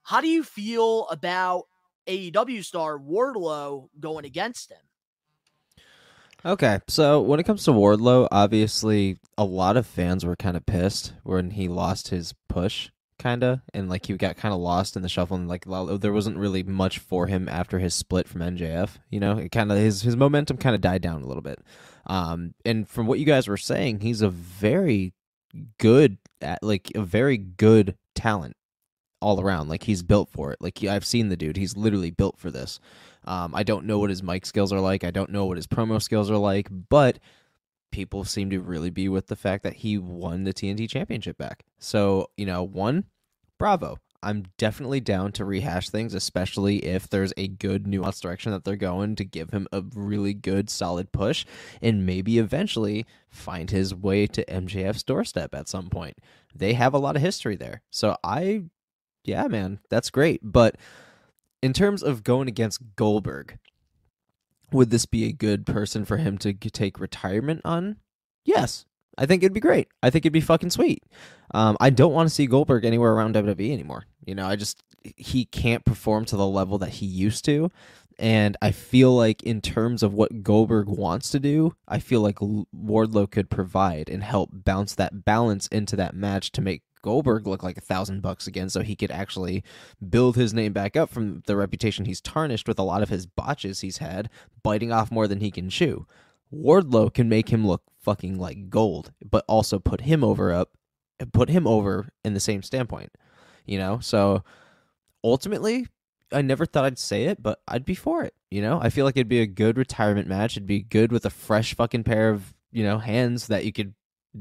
How do you feel about AEW star Wardlow going against him? Okay, so when it comes to Wardlow, obviously a lot of fans were kind of pissed when he lost his push, kind of, and like he got kind of lost in the shuffle, and like there wasn't really much for him after his split from MJF. You know, it kind of his his momentum kind of died down a little bit. Um, and from what you guys were saying, he's a very good, at, like a very good talent all around. Like he's built for it. Like I've seen the dude; he's literally built for this. Um, I don't know what his mic skills are like. I don't know what his promo skills are like, but people seem to really be with the fact that he won the TNT championship back. So, you know, one, bravo. I'm definitely down to rehash things, especially if there's a good nuanced direction that they're going to give him a really good, solid push and maybe eventually find his way to MJF's doorstep at some point. They have a lot of history there. So I, yeah, man, that's great. But in terms of going against Goldberg, would this be a good person for him to take retirement on? Yes. I think it'd be great. I think it'd be fucking sweet. Um, I don't want to see Goldberg anywhere around WWE anymore. You know, I just he can't perform to the level that he used to, And I feel like, in terms of what Goldberg wants to do, I feel like Wardlow could provide and help bounce that balance into that match to make Goldberg look like a thousand bucks again, so he could actually build his name back up from the reputation he's tarnished with a lot of his botches he's had, biting off more than he can chew. Wardlow can make him look fucking like gold, but also put him over up, put him over in the same standpoint, you know. So ultimately, I never thought I'd say it, but I'd be for it. You know, I feel like it'd be a good retirement match. It'd be good with a fresh fucking pair of you know hands that you could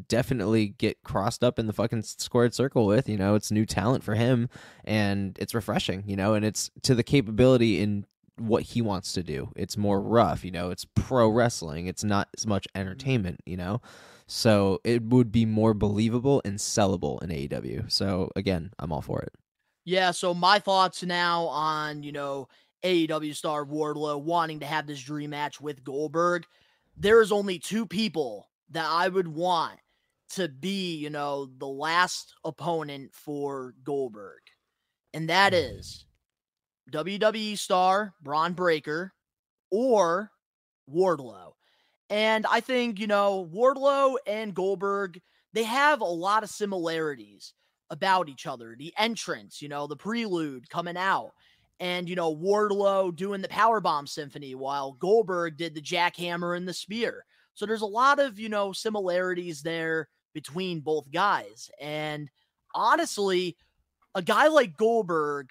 definitely get crossed up in the fucking squared circle with. You know, it's new talent for him, and it's refreshing. You know, and it's to the capability in what he wants to do. It's more rough. You know, it's pro wrestling. It's not as much entertainment. You know. So it would be more believable and sellable in AEW. So again, I'm all for it. Yeah, so my thoughts now on, you know, AEW star Wardlow wanting to have this dream match with Goldberg. There is only two people that I would want to be, you know, the last opponent for Goldberg. And that mm-hmm. is WWE star Bron Breakker or Wardlow. And I think, you know, Wardlow and Goldberg, they have a lot of similarities about each other. The entrance, you know, the prelude coming out, and, you know, Wardlow doing the Powerbomb Symphony while Goldberg did the jackhammer and the spear. So there's a lot of, you know, similarities there between both guys. And honestly, a guy like Goldberg,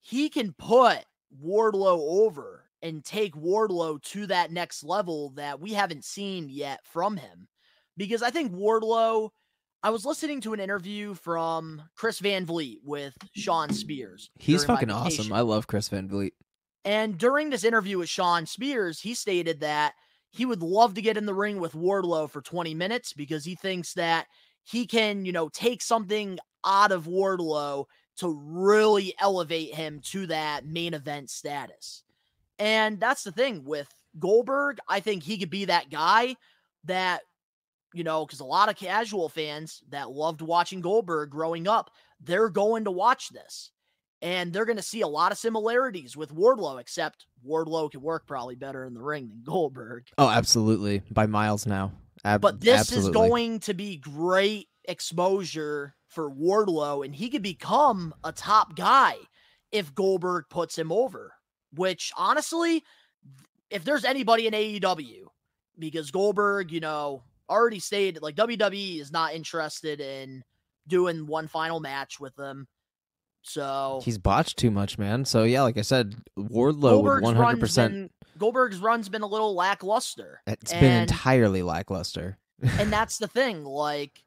he can put Wardlow over and take Wardlow to that next level that we haven't seen yet from him. Because I think Wardlow, I was listening to an interview from Chris Van Vliet with Shawn Spears. He's fucking awesome. I love Chris Van Vliet. And during this interview with Shawn Spears, he stated that he would love to get in the ring with Wardlow for 20 minutes because he thinks that he can, you know, take something out of Wardlow to really elevate him to that main event status. And that's the thing with Goldberg. I think he could be that guy that, you know, because a lot of casual fans that loved watching Goldberg growing up, they're going to watch this. And they're going to see a lot of similarities with Wardlow, except Wardlow can work probably better in the ring than Goldberg. Oh, absolutely. By miles now. Ab- But this absolutely. is going to be great exposure for Wardlow, and he could become a top guy if Goldberg puts him over. Which honestly, if there's anybody in AEW, because Goldberg, you know, already stated like WWE is not interested in doing one final match with them. So He's botched too much, man. So yeah, like I said, Wardlow would one hundred percent. Goldberg's run's been a little lackluster. It's been entirely lackluster. and that's the thing like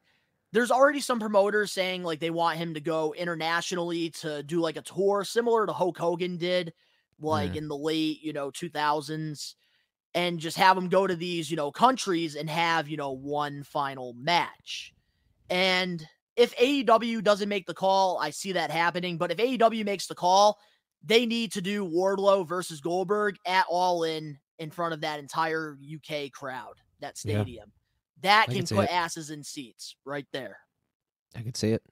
there's already some promoters saying like they want him to go internationally to do like a tour similar to Hulk Hogan did like Mhm. in the late, you know, 2000s and just have him go to these, you know, countries and have, you know, one final match. And if AEW doesn't make the call, I see that happening, but if AEW makes the call, they need to do Wardlow versus Goldberg at all in in front of that entire UK crowd, that Yeah. stadium. That can can put it. asses in seats right there. I can see it.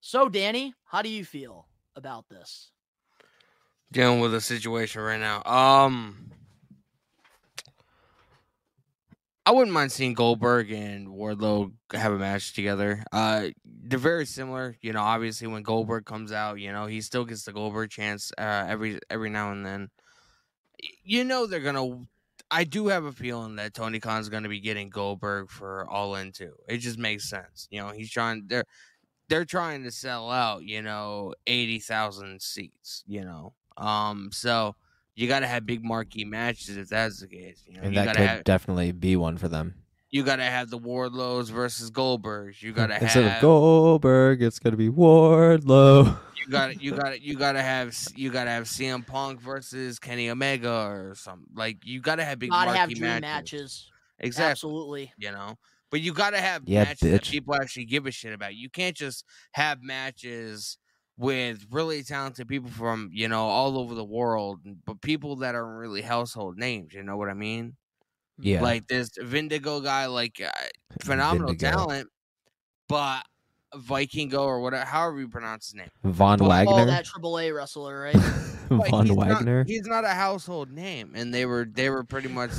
So, Danny, how do you feel about this? dealing with a situation right now. Um, I wouldn't mind seeing Goldberg and Wardlow have a match together. Uh, they're very similar. You know, obviously when Goldberg comes out, you know he still gets the Goldberg chance uh, every every now and then. You know they're gonna. I do have a feeling that Tony Khan's gonna be getting Goldberg for All In too. It just makes sense. You know, he's trying. They're they're trying to sell out. You know, eighty thousand seats. You know, um, so you got to have big marquee matches if that's the case. You know, And you that could have definitely be one for them. you got to have the Wardlows versus Goldbergs. You got to Instead have of Goldberg, it's gonna be Wardlow. you got to you got to you got to have you got to have CM Punk versus Kenny Omega or something. Like you got to have big Gotta marquee have dream matches. matches. Exactly. Absolutely. You know. But you got to have Yeah, matches that people actually give a shit about. You can't just have matches with really talented people from you know all over the world, but people that aren't really household names. You know what I mean? Yeah. Like this Vindigo guy, like uh, phenomenal Vindigo. talent, but Vikingo or whatever, however you pronounce his name. Von All Wagner. that AAA wrestler, right? Von he's not- Wagner. he's not a household name, and they were they were pretty much,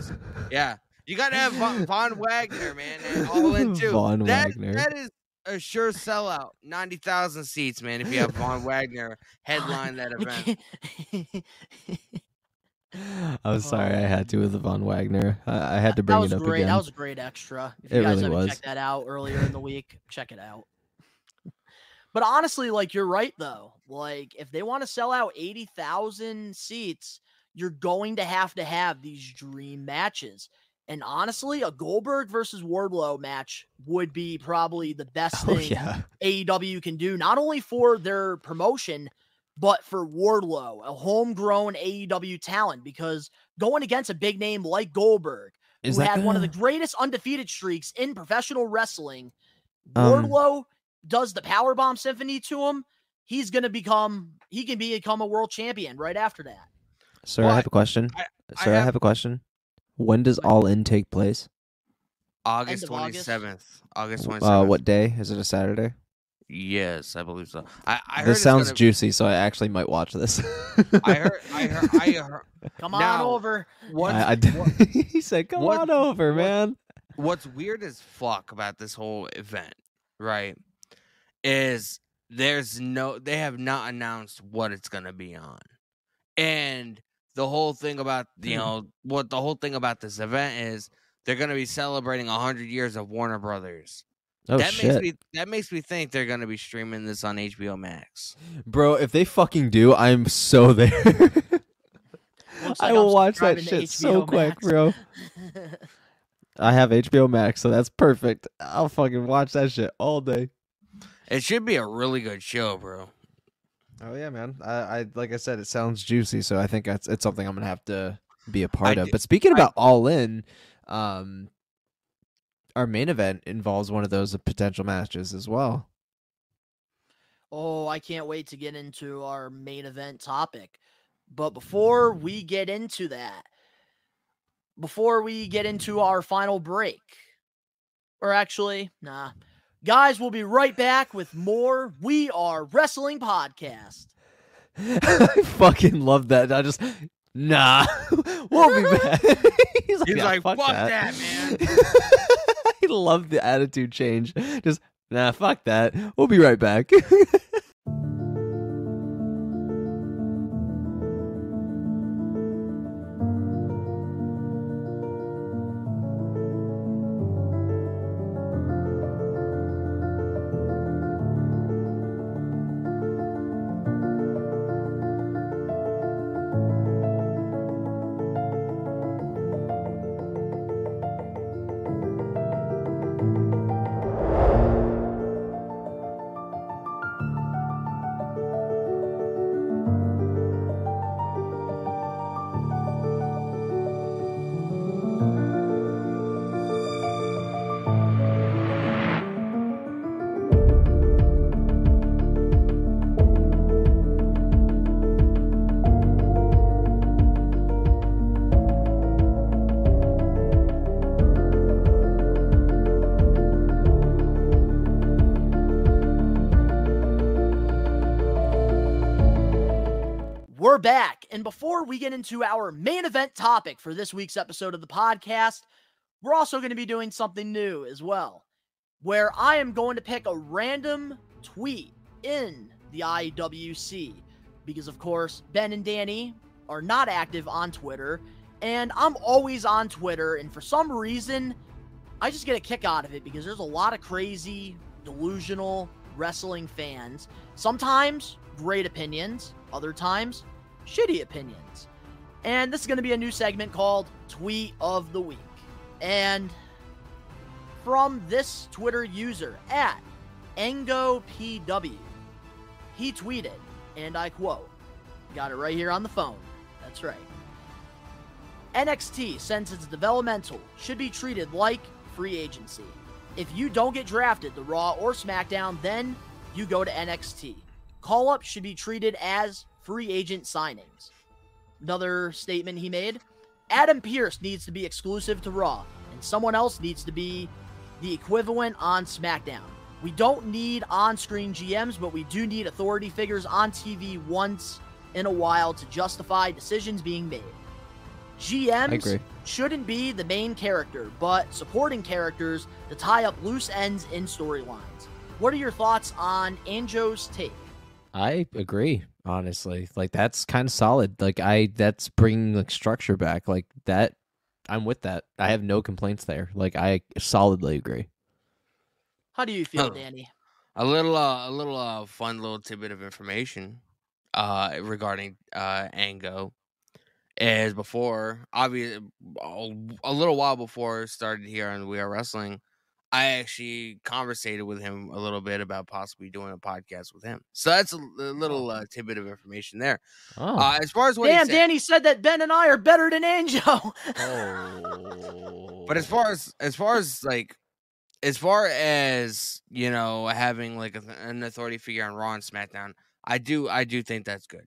yeah. You got to have Von, Von Wagner, man, and all in too. Von That- Wagner. That is a sure sellout. Ninety thousand seats, man. If you have Von Wagner headline that event, I'm sorry, I had to with the Von Wagner. I, I had to bring that was it up great. again. That was a great extra. If It you guys really haven't was. checked that out earlier in the week, check it out. But honestly, like you're right though. Like if they want to sell out 80,000 seats, you're going to have to have these dream matches. And honestly, a Goldberg versus Wardlow match would be probably the best Oh thing yeah, AEW can do, not only for their promotion, but for Wardlow, a homegrown AEW talent, because going against a big name like Goldberg, is who that had one of the greatest undefeated streaks in professional wrestling, Um, Wardlow does the powerbomb symphony to him. He's gonna become he can become a world champion right after that. Sir, I have a question. I- I Sir, I have... have- a question. When does All In take place? August of twenty August. seventh. August twenty Uh, what day? Is it a Saturday? Yes, I believe so. I, I heard this it's sounds gonna- juicy, so I actually might watch this. I heard. I heard. I heard. Come on Now, over. What's, I, I what- he said, "Come what- on over, what- man." what's weird as fuck about this whole event, right? Is there's no they have not announced what it's gonna be on. And the whole thing about you Hmm. know what the whole thing about this event is they're gonna be celebrating hundred years of Warner Brothers. Oh that shit, makes me that makes me think they're gonna be streaming this on HBO Max. bro! If they fucking do, I'm so there. Looks I will I'm watch that shit so HBO quick, bro. I have HBO Max, so that's perfect. I'll fucking watch that shit all day. It should be a really good show, bro. Oh yeah, man. I, I like I said, it sounds juicy, so I think that's it's something I'm gonna have to be a part of. d- But speaking I- about All In, um, our main event involves one of those potential matches as well. Oh, I can't wait to get into our main event topic. But before we get into that, before we get into our final break, or actually, nah, guys, we'll be right back with more We Are Wrestling Podcast. I fucking love that. I just nah, we'll be back. He's like, He's "Yeah, like, fuck, "Fuck that, that, man." I love the attitude change. Just nah, fuck that. We'll be right back. We're back. And before we get into our main event topic for this week's episode of the podcast, we're also going to be doing something new as well, where I am going to pick a random tweet in the IWC. Because, of course, Ben and Danny are not active on Twitter, and I'm always on Twitter. And for some reason, I just get a kick out of it because there's a lot of crazy, delusional wrestling fans. Sometimes great opinions, other times shitty opinions. And this is going to be a new segment called Tweet of the Week. And from this Twitter user at EngoPW, he tweeted, and I quote, got it right here on the phone. That's right. NXT, since it's developmental, should be treated like free agency. If you don't get drafted to Raw or SmackDown, then you go to NXT. Call ups should be treated as free agent signings. Another statement he made Adam Pearce needs to be exclusive to Raw, and someone else needs to be the equivalent on SmackDown. We don't need on screen GMs, but we do need authority figures on TV once in a while to justify decisions being made. GMs shouldn't be the main character, but supporting characters to tie up loose ends in storylines. What are your thoughts on Anjo's take? I agree, honestly. Like that's kind of solid. Like I that's bringing like structure back. Like that I'm with that. I have no complaints there. Like I solidly agree. How do you feel. Danny? a little uh, a little uh, fun little tidbit of information uh regarding uh Ango as before obvious a little while before started here on We Are Wrestling I actually conversated with him a little bit about possibly doing a podcast with him. So that's a, a little uh, tidbit of information there. Oh. Uh, as far as what he Damn, said- Danny said that Ben and I are better than Anjo. oh. But as far as as far as like as far as you know having like a, an authority figure on Raw and SmackDown, I do I do think that's good.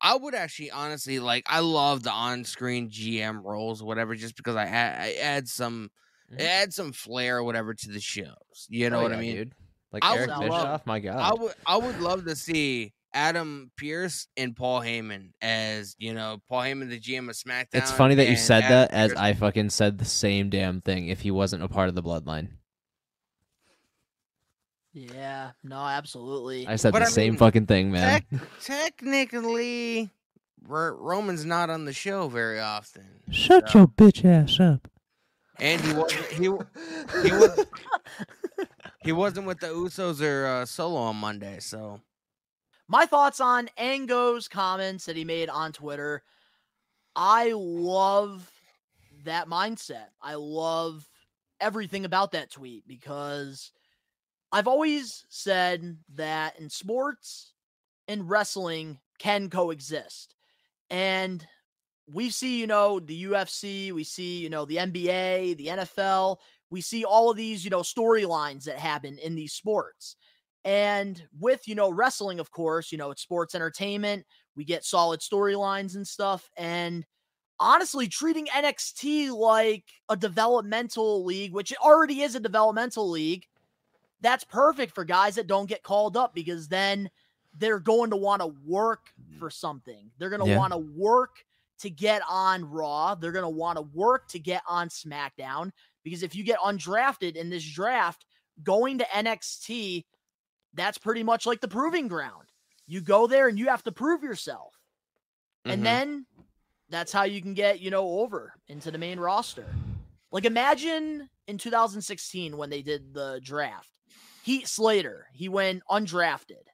I would actually honestly like I love the on-screen GM roles or whatever just because I add, I add some. Mm-hmm. add some flair or whatever to the shows. You know Oh, what yeah, I mean? dude. Like I Eric would love- Bischoff, my god. I would I would love to see Adam Pearce and Paul Heyman as you know Paul Heyman the GM of SmackDown. it's funny that you said Adam that as I fucking said the same damn thing if he wasn't a part of the bloodline. yeah, no, absolutely. I said But the I same mean, fucking thing, man. Tec- technically, Ro- Roman's not on the show very often. Shut so- your bitch ass up. And he wasn't. He, he was. He wasn't with the Usos or uh, Solo on Monday, so My thoughts on Ango's comments that he made on Twitter. I love that mindset. I love everything about that tweet because I've always said that in sports and wrestling can coexist. And we see, you know, the UFC, we see, you know, the NBA, the NFL, we see all of these, you know, storylines that happen in these sports. And with, you know, wrestling, of course, you know, it's sports entertainment. We get solid storylines and stuff. And honestly, treating NXT like a developmental league, which it already is a developmental league, that's perfect for guys that don't get called up because then they're going to want to work mm-hmm. for something. They're going to Yeah. want to work to get on Raw. They're going to want to work to get on SmackDown because if you get undrafted in this draft, going to NXT, that's pretty much like the proving ground. You go there and you have to prove yourself. Mhm. And then that's how you can get, you know, over into the main roster. Like imagine in 2016 when they did the draft. Heath Slater, he went undrafted.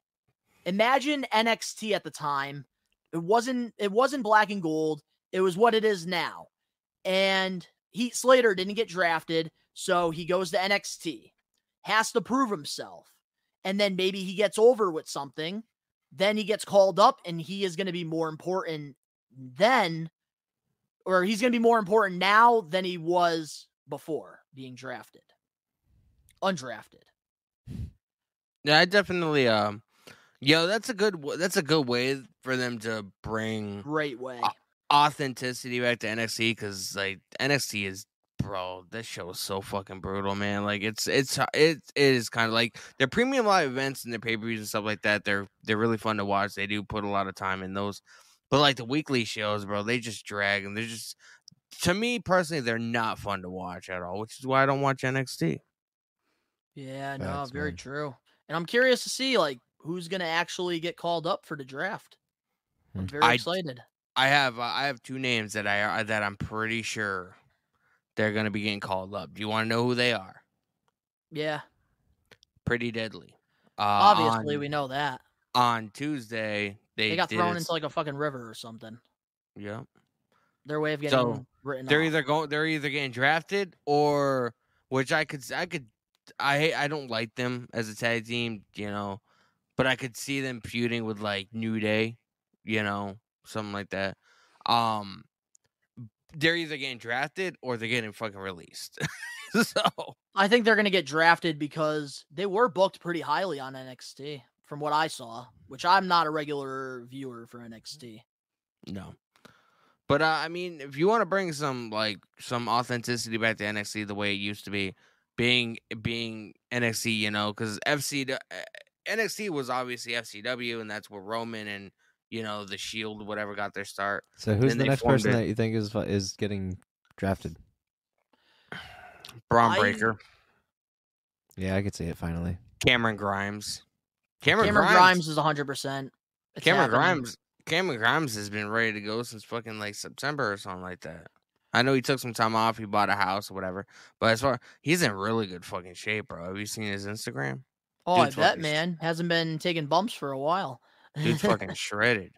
Imagine NXT at the time. It wasn't it wasn't black and gold. It was what it is now. And Heath Slater didn't get drafted, so he goes to NXT. Has to prove himself. And then maybe he gets over with something. Then he gets called up and he is going to be more important then or he's going to be more important now than he was before being drafted. Undrafted. yeah, I definitely um, yo, that's a good that's a good way for them to bring Great way. Authenticity back to NXT because like NXT is bro, this show is so fucking brutal, man. Like it's it's it, it is kind of like their premium live events and their pay per views and stuff like that. They're they're really fun to watch. They do put a lot of time in those, but like the weekly shows, bro, they just drag and they're just to me personally, they're not fun to watch at all. Which is why I don't watch NXT. yeah, no, Facts, very man. true. And I'm curious to see like who's going to actually get called up for the draft. I'm Hmm. very I- excited. I have uh, I have two names that I that I'm pretty sure they're gonna be getting called up. Do you want to know who they are? Yeah. Pretty deadly. Uh, Obviously, on- we know that. on Tuesday they, They got thrown a- into like a fucking river or something. yeah. Their way of getting So, written They're off. either going they're either getting drafted or which I could I could I hate I don't like them as a tag team, you know, but I could see them feuding with like New Day, you know, something like that. Um they're either getting drafted or they're getting fucking released. so I think they're going to get drafted because they were booked pretty highly on NXT from what I saw, which I'm not a regular viewer for NXT. No. But uh, I mean, if you want to bring some like some authenticity back to NXT the way it used to be, being being NXT, you know, because FC NXT was obviously FCW, and that's where Roman and you know the Shield, whatever, got their start. So who's the next person it. that you think is is getting drafted? Bron I- Breakker, Yeah, I could see it finally. Cameron Grimes, Cameron, Cameron Grimes, Grimes, is 100%. Cameron happening. Grimes, Cameron Grimes has been ready to go since fucking like September or something like that. I know he took some time off. He bought a house or whatever. But as far he's in really good fucking shape, bro. Have you seen his Instagram? Oh, Dude's I bet, man. Hasn't been taking bumps for a while. Dude's fucking shredded.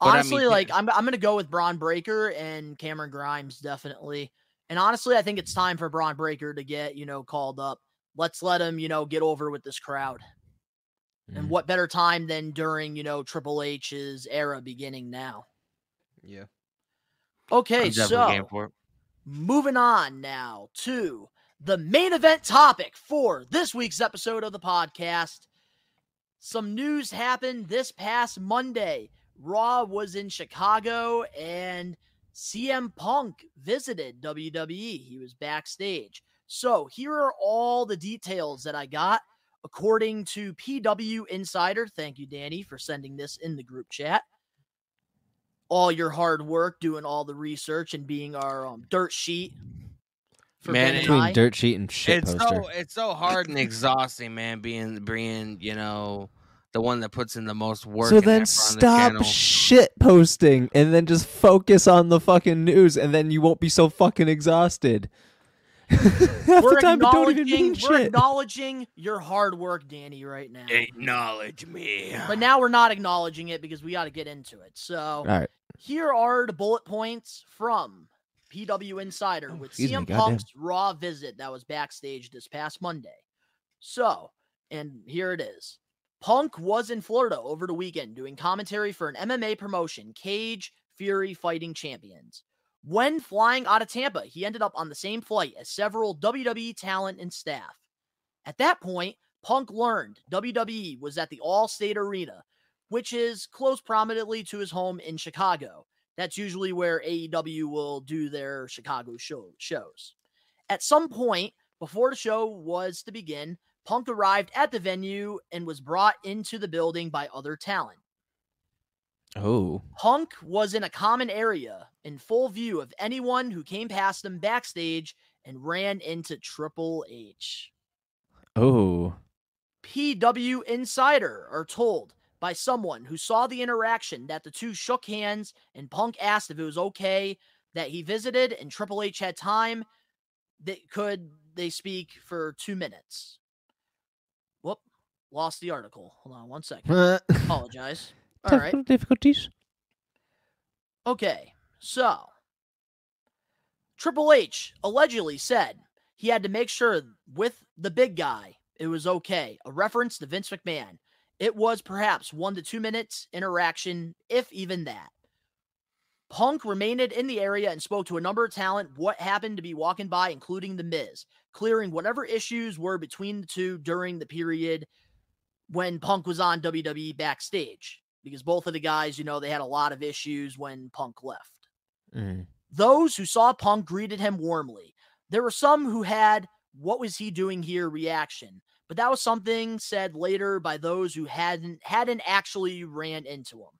But I honestly, mean, like I'm, I'm gonna go with Bron Breakker and Cameron Grimes definitely. And honestly, I think it's time for Bron Breakker to get you know called up. Let's let him you know get over with this crowd. And Mm. what better time than during you know Triple H's era beginning now? Yeah. Okay, I'm definitely game so moving on now to the main event topic for this week's episode of the podcast. Some news happened this past Monday. Raw was in Chicago and CM Punk visited WWE. He was backstage. So here are all the details that I got according to PW Insider. Thank you, Danny, for sending this in the group chat. All your hard work doing all the research and being our um, dirt sheet Man, Ben and Between I. dirt sheet and shit It's poster. so it's so hard and exhausting, man. Being being you know the one that puts in the most work. So then effort on the stop channel. shit posting and then just focus on the fucking news and then you won't be so fucking exhausted. Half we're the time it don't even acknowledging, mean we're shit. acknowledging your hard work, Danny, right now. Acknowledge me. But now we're not acknowledging it because we got to get into it. So All right. here are the bullet points from PW Insider oh, with Oh, me, CM goddamn. Punk's Raw visit that was backstage this past Monday. So, and here it is. Punk was in Florida over the weekend doing commentary for an MMA promotion, Cage Fury Fighting Champions. When flying out of Tampa, he ended up on the same flight as several WWE talent and staff. At that point, Punk learned WWE was at the Allstate Arena, which is close prominently to his home in Chicago. That's usually where AEW will do their Chicago show, shows. At some point before the show was to begin, Punk arrived at the venue and was brought into the building by other talent. Oh. Punk was in a common area in full view of anyone who came past him backstage and ran into Triple H. Oh. PW Insider are told by someone who saw the interaction that the two shook hands and Punk asked if it was okay that he visited and Triple H had time that could they speak for two minutes. Whoop, lost the article. Hold on one second. Apologize. All right. Difficulties. Okay, so Triple H allegedly said he had to make sure with the big guy it was okay. A reference to Vince McMahon. It was perhaps one to two minutes interaction, if even that. Punk remained in the area and spoke to a number of talent what happened to be walking by, including The Miz, clearing whatever issues were between the two during the period when Punk was on WWE backstage. Because both of the guys, you know, they had a lot of issues when Punk left. Mm. Those who saw Punk greeted him warmly. There were some who had, what was he doing here reaction, but that was something said later by those who hadn't hadn't actually ran into him.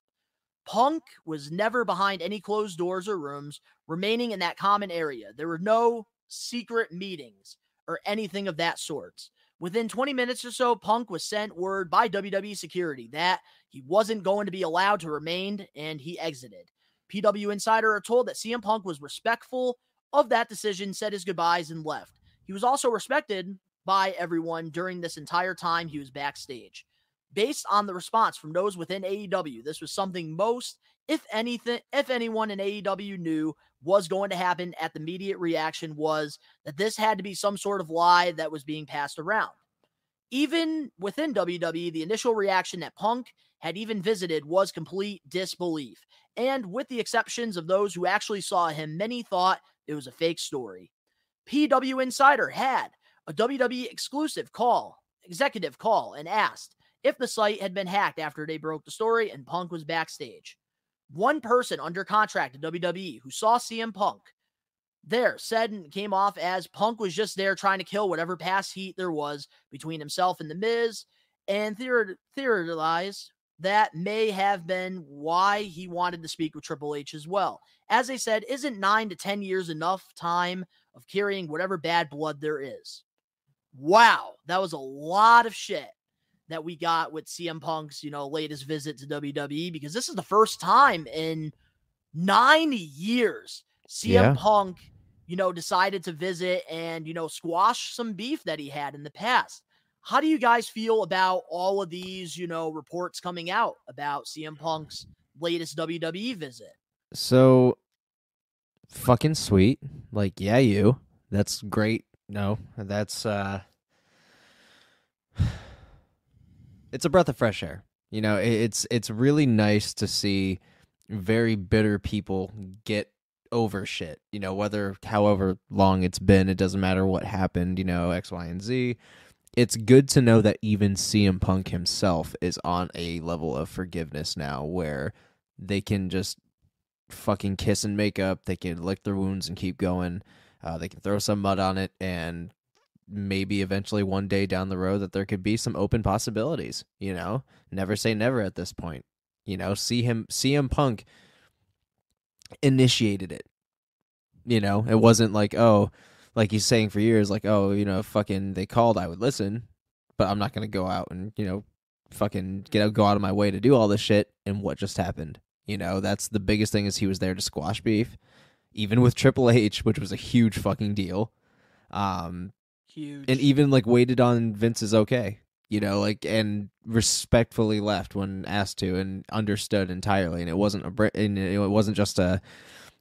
Punk was never behind any closed doors or rooms, remaining in that common area. There were no secret meetings or anything of that sort. Within 20 minutes or so, Punk was sent word by WWE security that he wasn't going to be allowed to remain and he exited. PW Insider are told that CM Punk was respectful of that decision, said his goodbyes, and left. He was also respected by everyone during this entire time he was backstage. Based on the response from those within AEW, this was something most, if anything, if anyone in AEW knew was going to happen at the immediate reaction was that this had to be some sort of lie that was being passed around. Even within WWE, the initial reaction that Punk had even visited was complete disbelief. And with the exceptions of those who actually saw him, many thought it was a fake story. PW Insider had a WWE exclusive call, executive call, and asked if the site had been hacked after they broke the story and Punk was backstage. One person under contract at WWE who saw CM Punk there said and came off as Punk was just there trying to kill whatever past heat there was between himself and The Miz and theor- theorized that may have been why he wanted to speak with Triple H as well. As I said, isn't nine to 10 years enough time of carrying whatever bad blood there is? Wow, that was a lot of shit that we got with CM Punk's, you know, latest visit to WWE because this is the first time in nine years CM Yeah. Punk, you know, decided to visit and, you know, squash some beef that he had in the past. How do you guys feel about all of these, you know, reports coming out about CM Punk's latest WWE visit? So fucking sweet. Like, yeah, you. That's great. No, that's uh it's a breath of fresh air. You know, it's it's really nice to see very bitter people get over shit. You know, whether however long it's been, it doesn't matter what happened, you know, X, Y, and Z. It's good to know that even CM Punk himself is on a level of forgiveness now where they can just fucking kiss and make up. They can lick their wounds and keep going. Uh, they can throw some mud on it, and maybe eventually one day down the road that there could be some open possibilities. You know, never say never at this point. You know, see him, CM Punk initiated it. You know, it wasn't like oh, like he's saying for years, like oh, you know, fucking they called, I would listen, but I'm not gonna go out and you know, fucking get out, go out of my way to do all this shit. And what just happened? You know, that's the biggest thing is he was there to squash beef, even with Triple H, which was a huge fucking deal. Um, Huge. and even like waited on Vince's okay, you know, like and respectfully left when asked to and understood entirely. And it wasn't a and it wasn't just a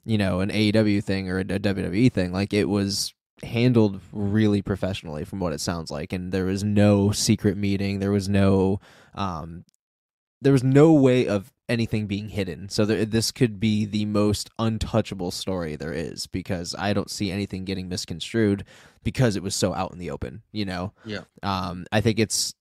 you know an AEW thing or a WWE thing. Like it was handled really professionally from what it sounds like and there was no secret meeting there was no um there was no way of anything being hidden. So there, this could be the most untouchable story there is because i don't see anything getting misconstrued because it was so out in the open you know? Yeah. um i think it's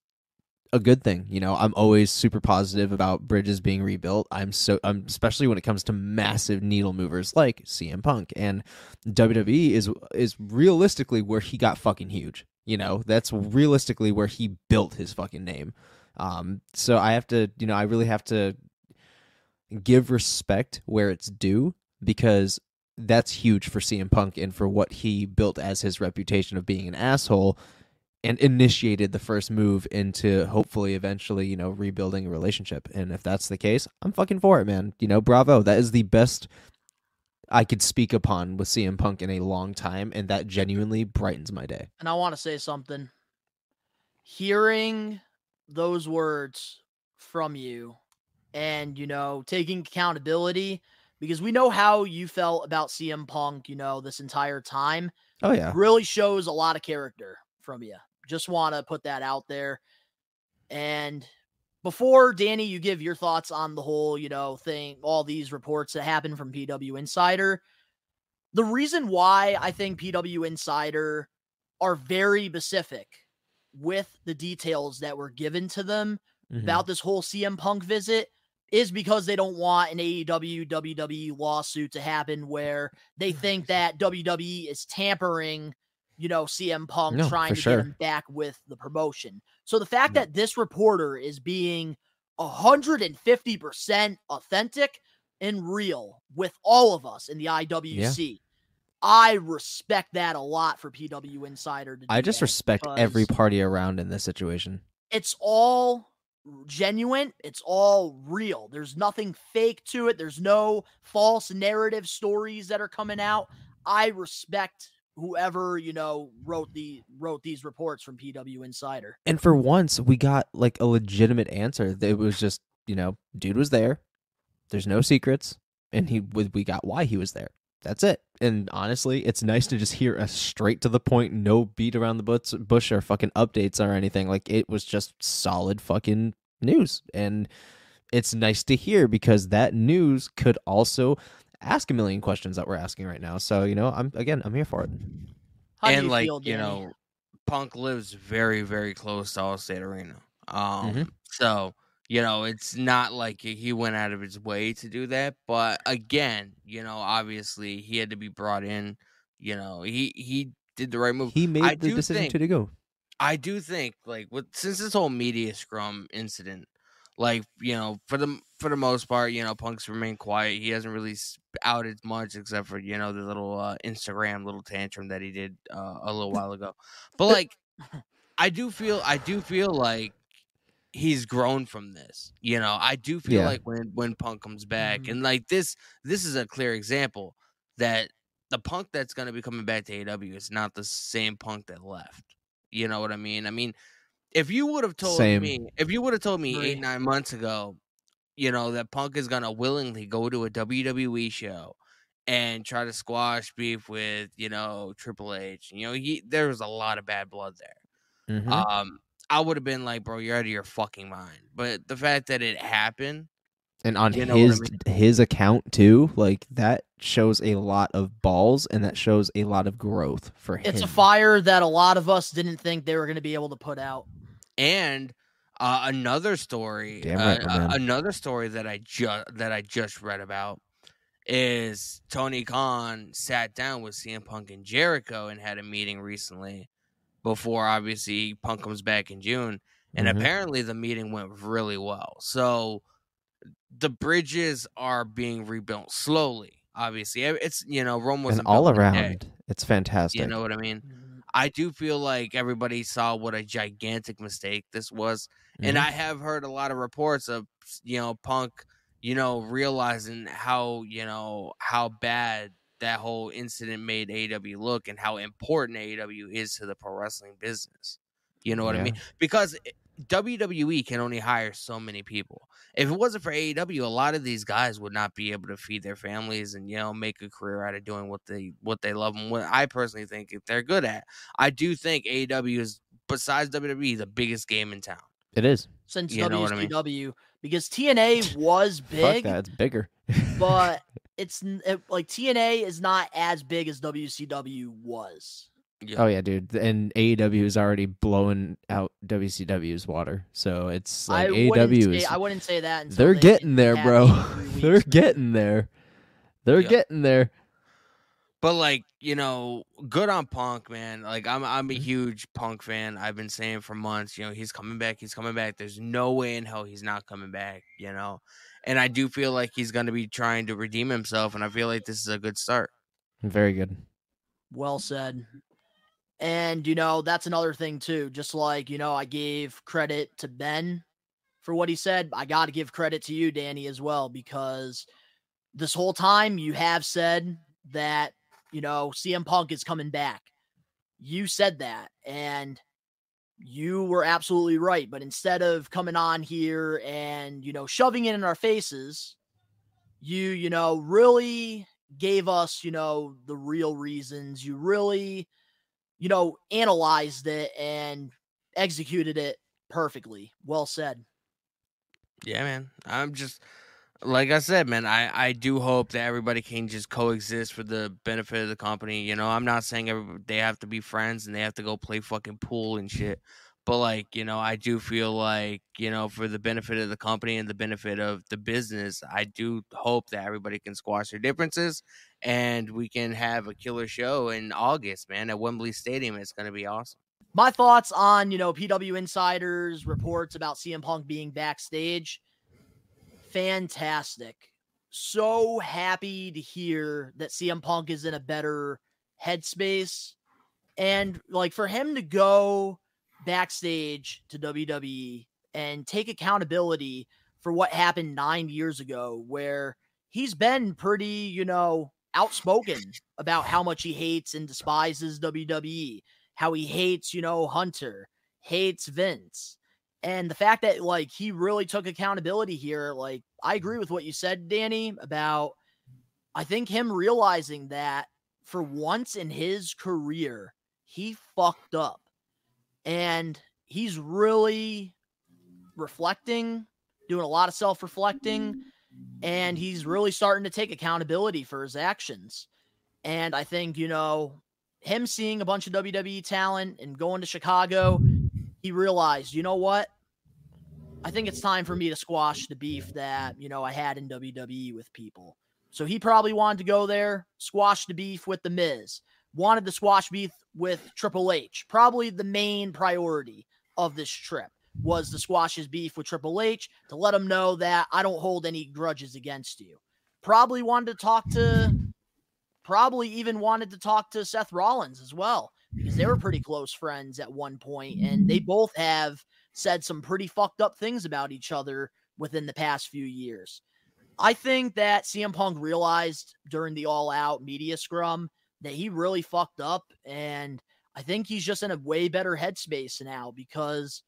a good thing you know? I'm always super positive about bridges being rebuilt. I'm so i'm especially when it comes to massive needle movers like cm punk. And wwe is is realistically where he got fucking huge you know? That's realistically where he built his fucking name. Um so i have to you know i really have to give respect where it's due because that's huge for CM Punk and for what he built as his reputation of being an asshole and initiated the first move into hopefully eventually, you know, rebuilding a relationship. And if that's the case, I'm fucking for it, man. You know, bravo. That is the best I could speak upon with CM Punk in a long time and that genuinely brightens my day. and I want to say something. Hearing those words from you and, you know, taking accountability because we know how you felt about CM Punk, you know, this entire time Oh yeah. really shows a lot of character from you. Just want to put that out there. And before Danny, you give your thoughts on the whole, you know, thing, all these reports that happened from PW Insider. The reason why I think PW Insider are very specific with the details that were given to them Mhm. about this whole CM Punk visit is because they don't want an AEW WWE lawsuit to happen where they think that WWE is tampering, you know, CM Punk No, trying to sure. get him back with the promotion. So the fact that this reporter is being 150% authentic and real with all of us in the IWC. I respect that a lot for PW Insider. To I just respect every party around in this situation. it's all genuine it's all real there's nothing fake to it there's no false narrative stories that are coming out i respect whoever you know wrote the wrote these reports from pw insider And for once, we got like a legitimate answer. It was just, you know, dude was there. There's no secrets, and he we got why he was there. That's it. And honestly, it's nice to just hear a straight to the point, no beat around the bush, bush or fucking updates or anything. Like it was just solid fucking news, and it's nice to hear because that news could also ask a million questions that we're asking right now. So you know, I'm again, I'm here for it. How and you like feel, you know, Punk lives very very close to Allstate Arena. Um, Mhm. so you know it's not like he went out of his way to do that. But again, you know, obviously he had to be brought in. You know, he he did the right move. He made I the decision think- to, go. I do think like with since this whole media scrum incident, Like you know, for the for the most part, you know, Punk's remained quiet. He hasn't really outed much, except for you know the little uh, Instagram little tantrum that he did uh, a little while ago. But like, I do feel, I do feel like he's grown from this. You know, I do feel Yeah. like when when Punk comes back, Mhm. and like this, this is a clear example that the Punk that's going to be coming back to AEW is not the same Punk that left. You know what I mean? I mean, if you would have told Same. me, if you would have told me Agree. eight nine months ago, you know that Punk is going to willingly go to a WWE show and try to squash beef with you know Triple H, you know, he there was a lot of bad blood there Mhm. um I would have been like, bro, you're out of your fucking mind. But the fact that it happened, and on you know what I his his account too, like that shows a lot of balls and that shows a lot of growth for him. It's a fire that a lot of us didn't think they were going to be able to put out. and uh, another story, uh, right, uh, another story that I just that I just read about is Tony Khan sat down with CM Punk and Jericho and had a meeting recently before obviously Punk comes back in June. And Mhm. apparently the meeting went really well. So the bridges are being rebuilt slowly. Obviously, it's you know Rome was all around, it's fantastic. You know what I mean? I do feel like everybody saw what a gigantic mistake this was, and Mhm. I have heard a lot of reports of you know Punk, you know realizing how you know how bad that whole incident made AEW look and how important AEW is to the pro wrestling business. You know what I mean? Because eh, WWE can only hire so many people. If it wasn't for AEW, a lot of these guys would not be able to feed their families and you know make a career out of doing what they what they love and what I personally think if they're good at. I do think AEW is besides WWE the biggest game in town. it is. Since You know what I mean? Because TNA was Fuck big, that, it's bigger. but it's it, like TNA is not as big as WCW was. oh yeah, dude, and AEW is already blowing out WCW's water, so it's like I wouldn't AEW is I wouldn't say that. until they're they getting there, have bro. they're getting there. They're Yeah. getting there. But like, you know, good on Punk, man. Like I'm I'm Mm-hmm. a huge Punk fan. I've been saying for months, you know, he's coming back, he's coming back. There's no way in hell he's not coming back, you know. And I do feel like he's gonna be trying to redeem himself, and I feel like this is a good start. Very good. Well said. And you know, that's another thing too. Just like, you know, I gave credit to Ben for what he said, I got to give credit to you, Danny, as well because this whole time you have said that, you know, CM Punk is coming back. You said that and you were absolutely right, but instead of coming on here and, you know, shoving it in our faces, you, you know, really gave us, you know, the real reasons. You really, you know, analyzed it and executed it perfectly. Well said. Yeah, man. I'm just like I said, man. I I do hope that everybody can just coexist for the benefit of the company. You know, I'm not saying every, they have to be friends and they have to go play fucking pool and shit. But like, you know, I do feel like, you know, for the benefit of the company and the benefit of the business, I do hope that everybody can squash their differences and we can have a killer show in August, man, at Wembley Stadium. It's going to be awesome. My thoughts on, you know, PW Insiders reports about CM Punk being backstage. Fantastic. So happy to hear that CM Punk is in a better headspace. And like for him to go backstage to WWE and take accountability for what happened nine years ago, where he's been pretty, you know, outspoken about how much he hates and despises WWE, how he hates, you know, Hunter, hates Vince. And the fact that like he really took accountability here, like I agree with what you said, Danny, about I think him realizing that for once in his career, he fucked up. And he's really reflecting, doing a lot of self reflecting, and he's really starting to take accountability for his actions. And I think, you know, him seeing a bunch of WWE talent and going to Chicago, he realized, you know what? I think it's time for me to squash the beef that, you know, I had in WWE with people. So he probably wanted to go there, squash the beef with The Miz, wanted to squash beef with Triple H, probably the main priority of this trip. was to squash his beef with Triple H, to let him know that I don't hold any grudges against you. Probably wanted to talk to, probably even wanted to talk to Seth Rollins as well, because they were pretty close friends at one point, and they both have said some pretty fucked up things about each other within the past few years. I think that CM Punk realized during the all out media scrum that he really fucked up. And I think he's just in a way better headspace now because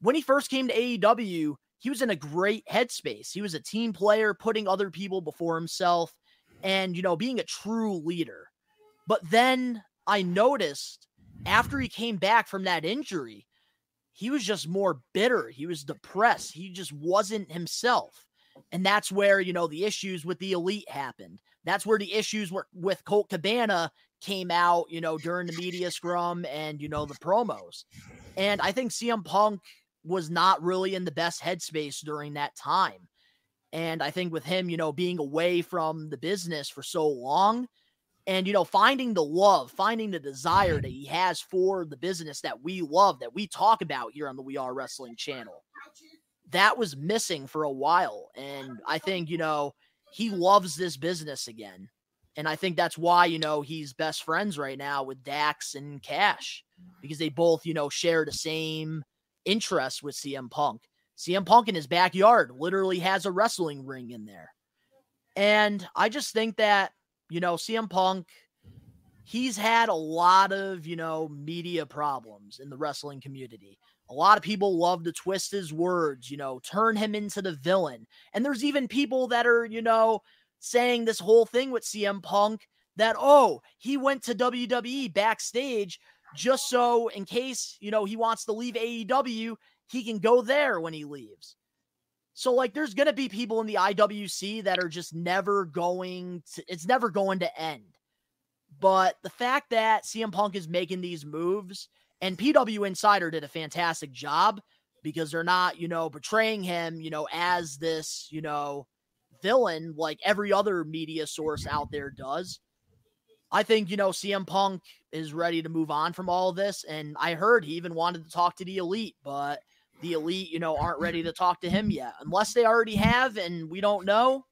when he first came to AEW, he was in a great headspace. He was a team player, putting other people before himself and, you know, being a true leader. But then I noticed after he came back from that injury, he was just more bitter. He was depressed. He just wasn't himself. And that's where, you know, the issues with the elite happened. That's where the issues were with Colt Cabana came out, you know, during the media scrum and, you know, the promos. And I think CM Punk was not really in the best headspace during that time. And I think with him, you know, being away from the business for so long and, you know, finding the love, finding the desire that mm-hmm. he has for the business that we love, that we talk about here on the We Are Wrestling channel that was missing for a while. And I think, you know, he loves this business again. And I think that's why, you know, he's best friends right now with Dax and Cash because they both, you know, share the same interests with CM Punk. CM Punk in his backyard literally has a wrestling ring in there. And I just think that, you know, CM Punk, he's had a lot of, you know, media problems in the wrestling community. A lot of people love to twist his words, you know, turn him into the villain. And there's even people that are, you know, saying this whole thing with CM Punk that, oh, he went to WWE backstage just so in case, you know, he wants to leave AEW, he can go there when he leaves. So, like, there's going to be people in the IWC that are just never going to, it's never going to end. But the fact that CM Punk is making these moves, and PW Insider did a fantastic job because they're not, you know, portraying him, you know, as this, you know, villain like every other media source out there does. I think, you know, CM Punk is ready to move on from all this. And I heard he even wanted to talk to the elite, but the elite, you know, aren't ready to talk to him yet, unless they already have and we don't know.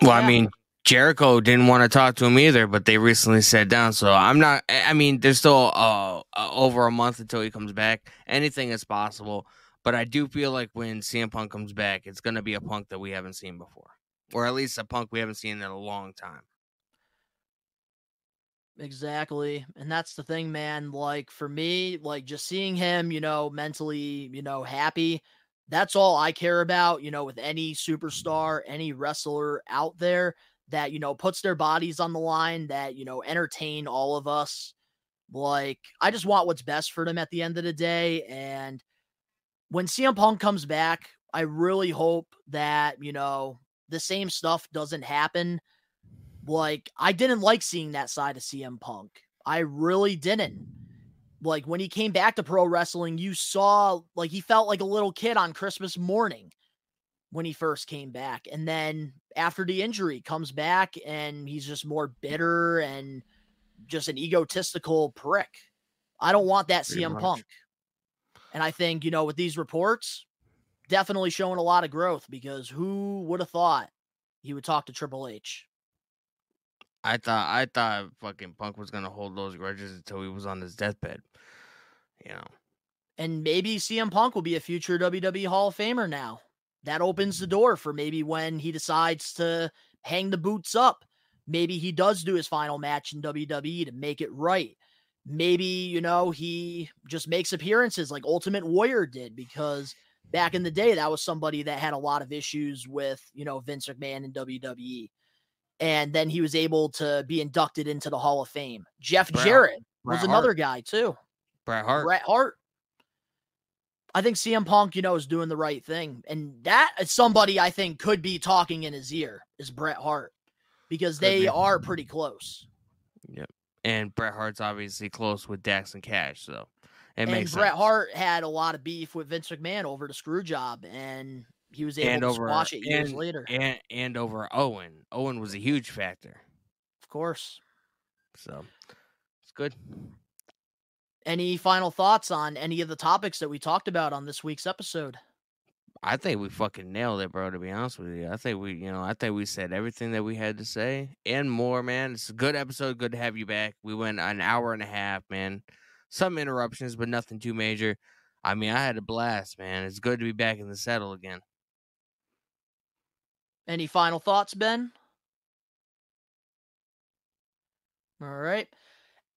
Well, yeah. I mean, Jericho didn't want to talk to him either, but they recently sat down. So I'm not. I mean, there's still uh, uh, over a month until he comes back. Anything is possible, but I do feel like when CM Punk comes back, it's going to be a Punk that we haven't seen before, or at least a Punk we haven't seen in a long time. Exactly. And that's the thing, man. Like for me, like just seeing him, you know, mentally, you know, happy. That's all I care about, you know, with any superstar, any wrestler out there that you know puts their bodies on the line that you know entertain all of us like i just want what's best for them at the end of the day and when CM Punk comes back i really hope that you know the same stuff doesn't happen like i didn't like seeing that side of CM Punk i really didn't like when he came back to pro wrestling you saw like he felt like a little kid on christmas morning when he first came back. And then after the injury comes back and he's just more bitter and just an egotistical prick. I don't want that Pretty CM much. Punk. And I think, you know, with these reports, definitely showing a lot of growth because who would have thought he would talk to Triple H? I thought I thought fucking Punk was gonna hold those grudges until he was on his deathbed. You know. And maybe CM Punk will be a future WWE Hall of Famer now that opens the door for maybe when he decides to hang the boots up. Maybe he does do his final match in WWE to make it right. Maybe, you know, he just makes appearances like Ultimate Warrior did because back in the day, that was somebody that had a lot of issues with, you know, Vince McMahon and WWE. And then he was able to be inducted into the Hall of Fame. Jeff Bret, Jarrett was another guy, too. Bret Hart. Bret Hart. I think CM Punk, you know, is doing the right thing. And that is somebody I think could be talking in his ear is Bret Hart because could they be. are pretty close. Yep. And Bret Hart's obviously close with Dax and Cash, so it and makes Bret sense. Hart had a lot of beef with Vince McMahon over the screw job and he was able and to over, squash it years and, later. And and over Owen. Owen was a huge factor. Of course. So it's good. Any final thoughts on any of the topics that we talked about on this week's episode? I think we fucking nailed it, bro. To be honest with you, I think we, you know, I think we said everything that we had to say and more, man. It's a good episode. Good to have you back. We went an hour and a half, man. Some interruptions, but nothing too major. I mean, I had a blast, man. It's good to be back in the saddle again. Any final thoughts, Ben? All right.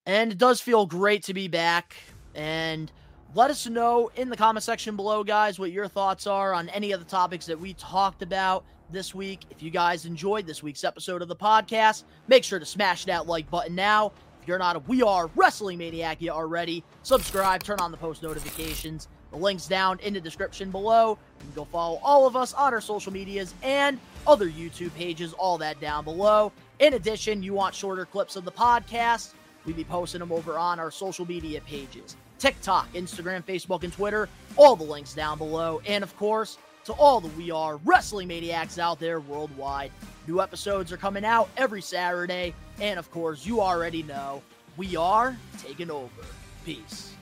And it does feel great to be back. And let us know in the comment section below, guys, what your thoughts are on any of the topics that we talked about this week. If you guys enjoyed this week's episode of the podcast, make sure to smash that like button now. If you're not a We Are Wrestling Maniac yet already, subscribe, turn on the post notifications. The link's down in the description below. Can go follow all of us on our social medias and other YouTube pages, all that down below. In addition, you want shorter clips of the podcast, we be posting them over on our social media pages TikTok, Instagram, Facebook, and Twitter. All the links down below. And of course, to all the We Are Wrestling Maniacs out there worldwide. New episodes are coming out every Saturday. And of course, you already know we are taking over. Peace.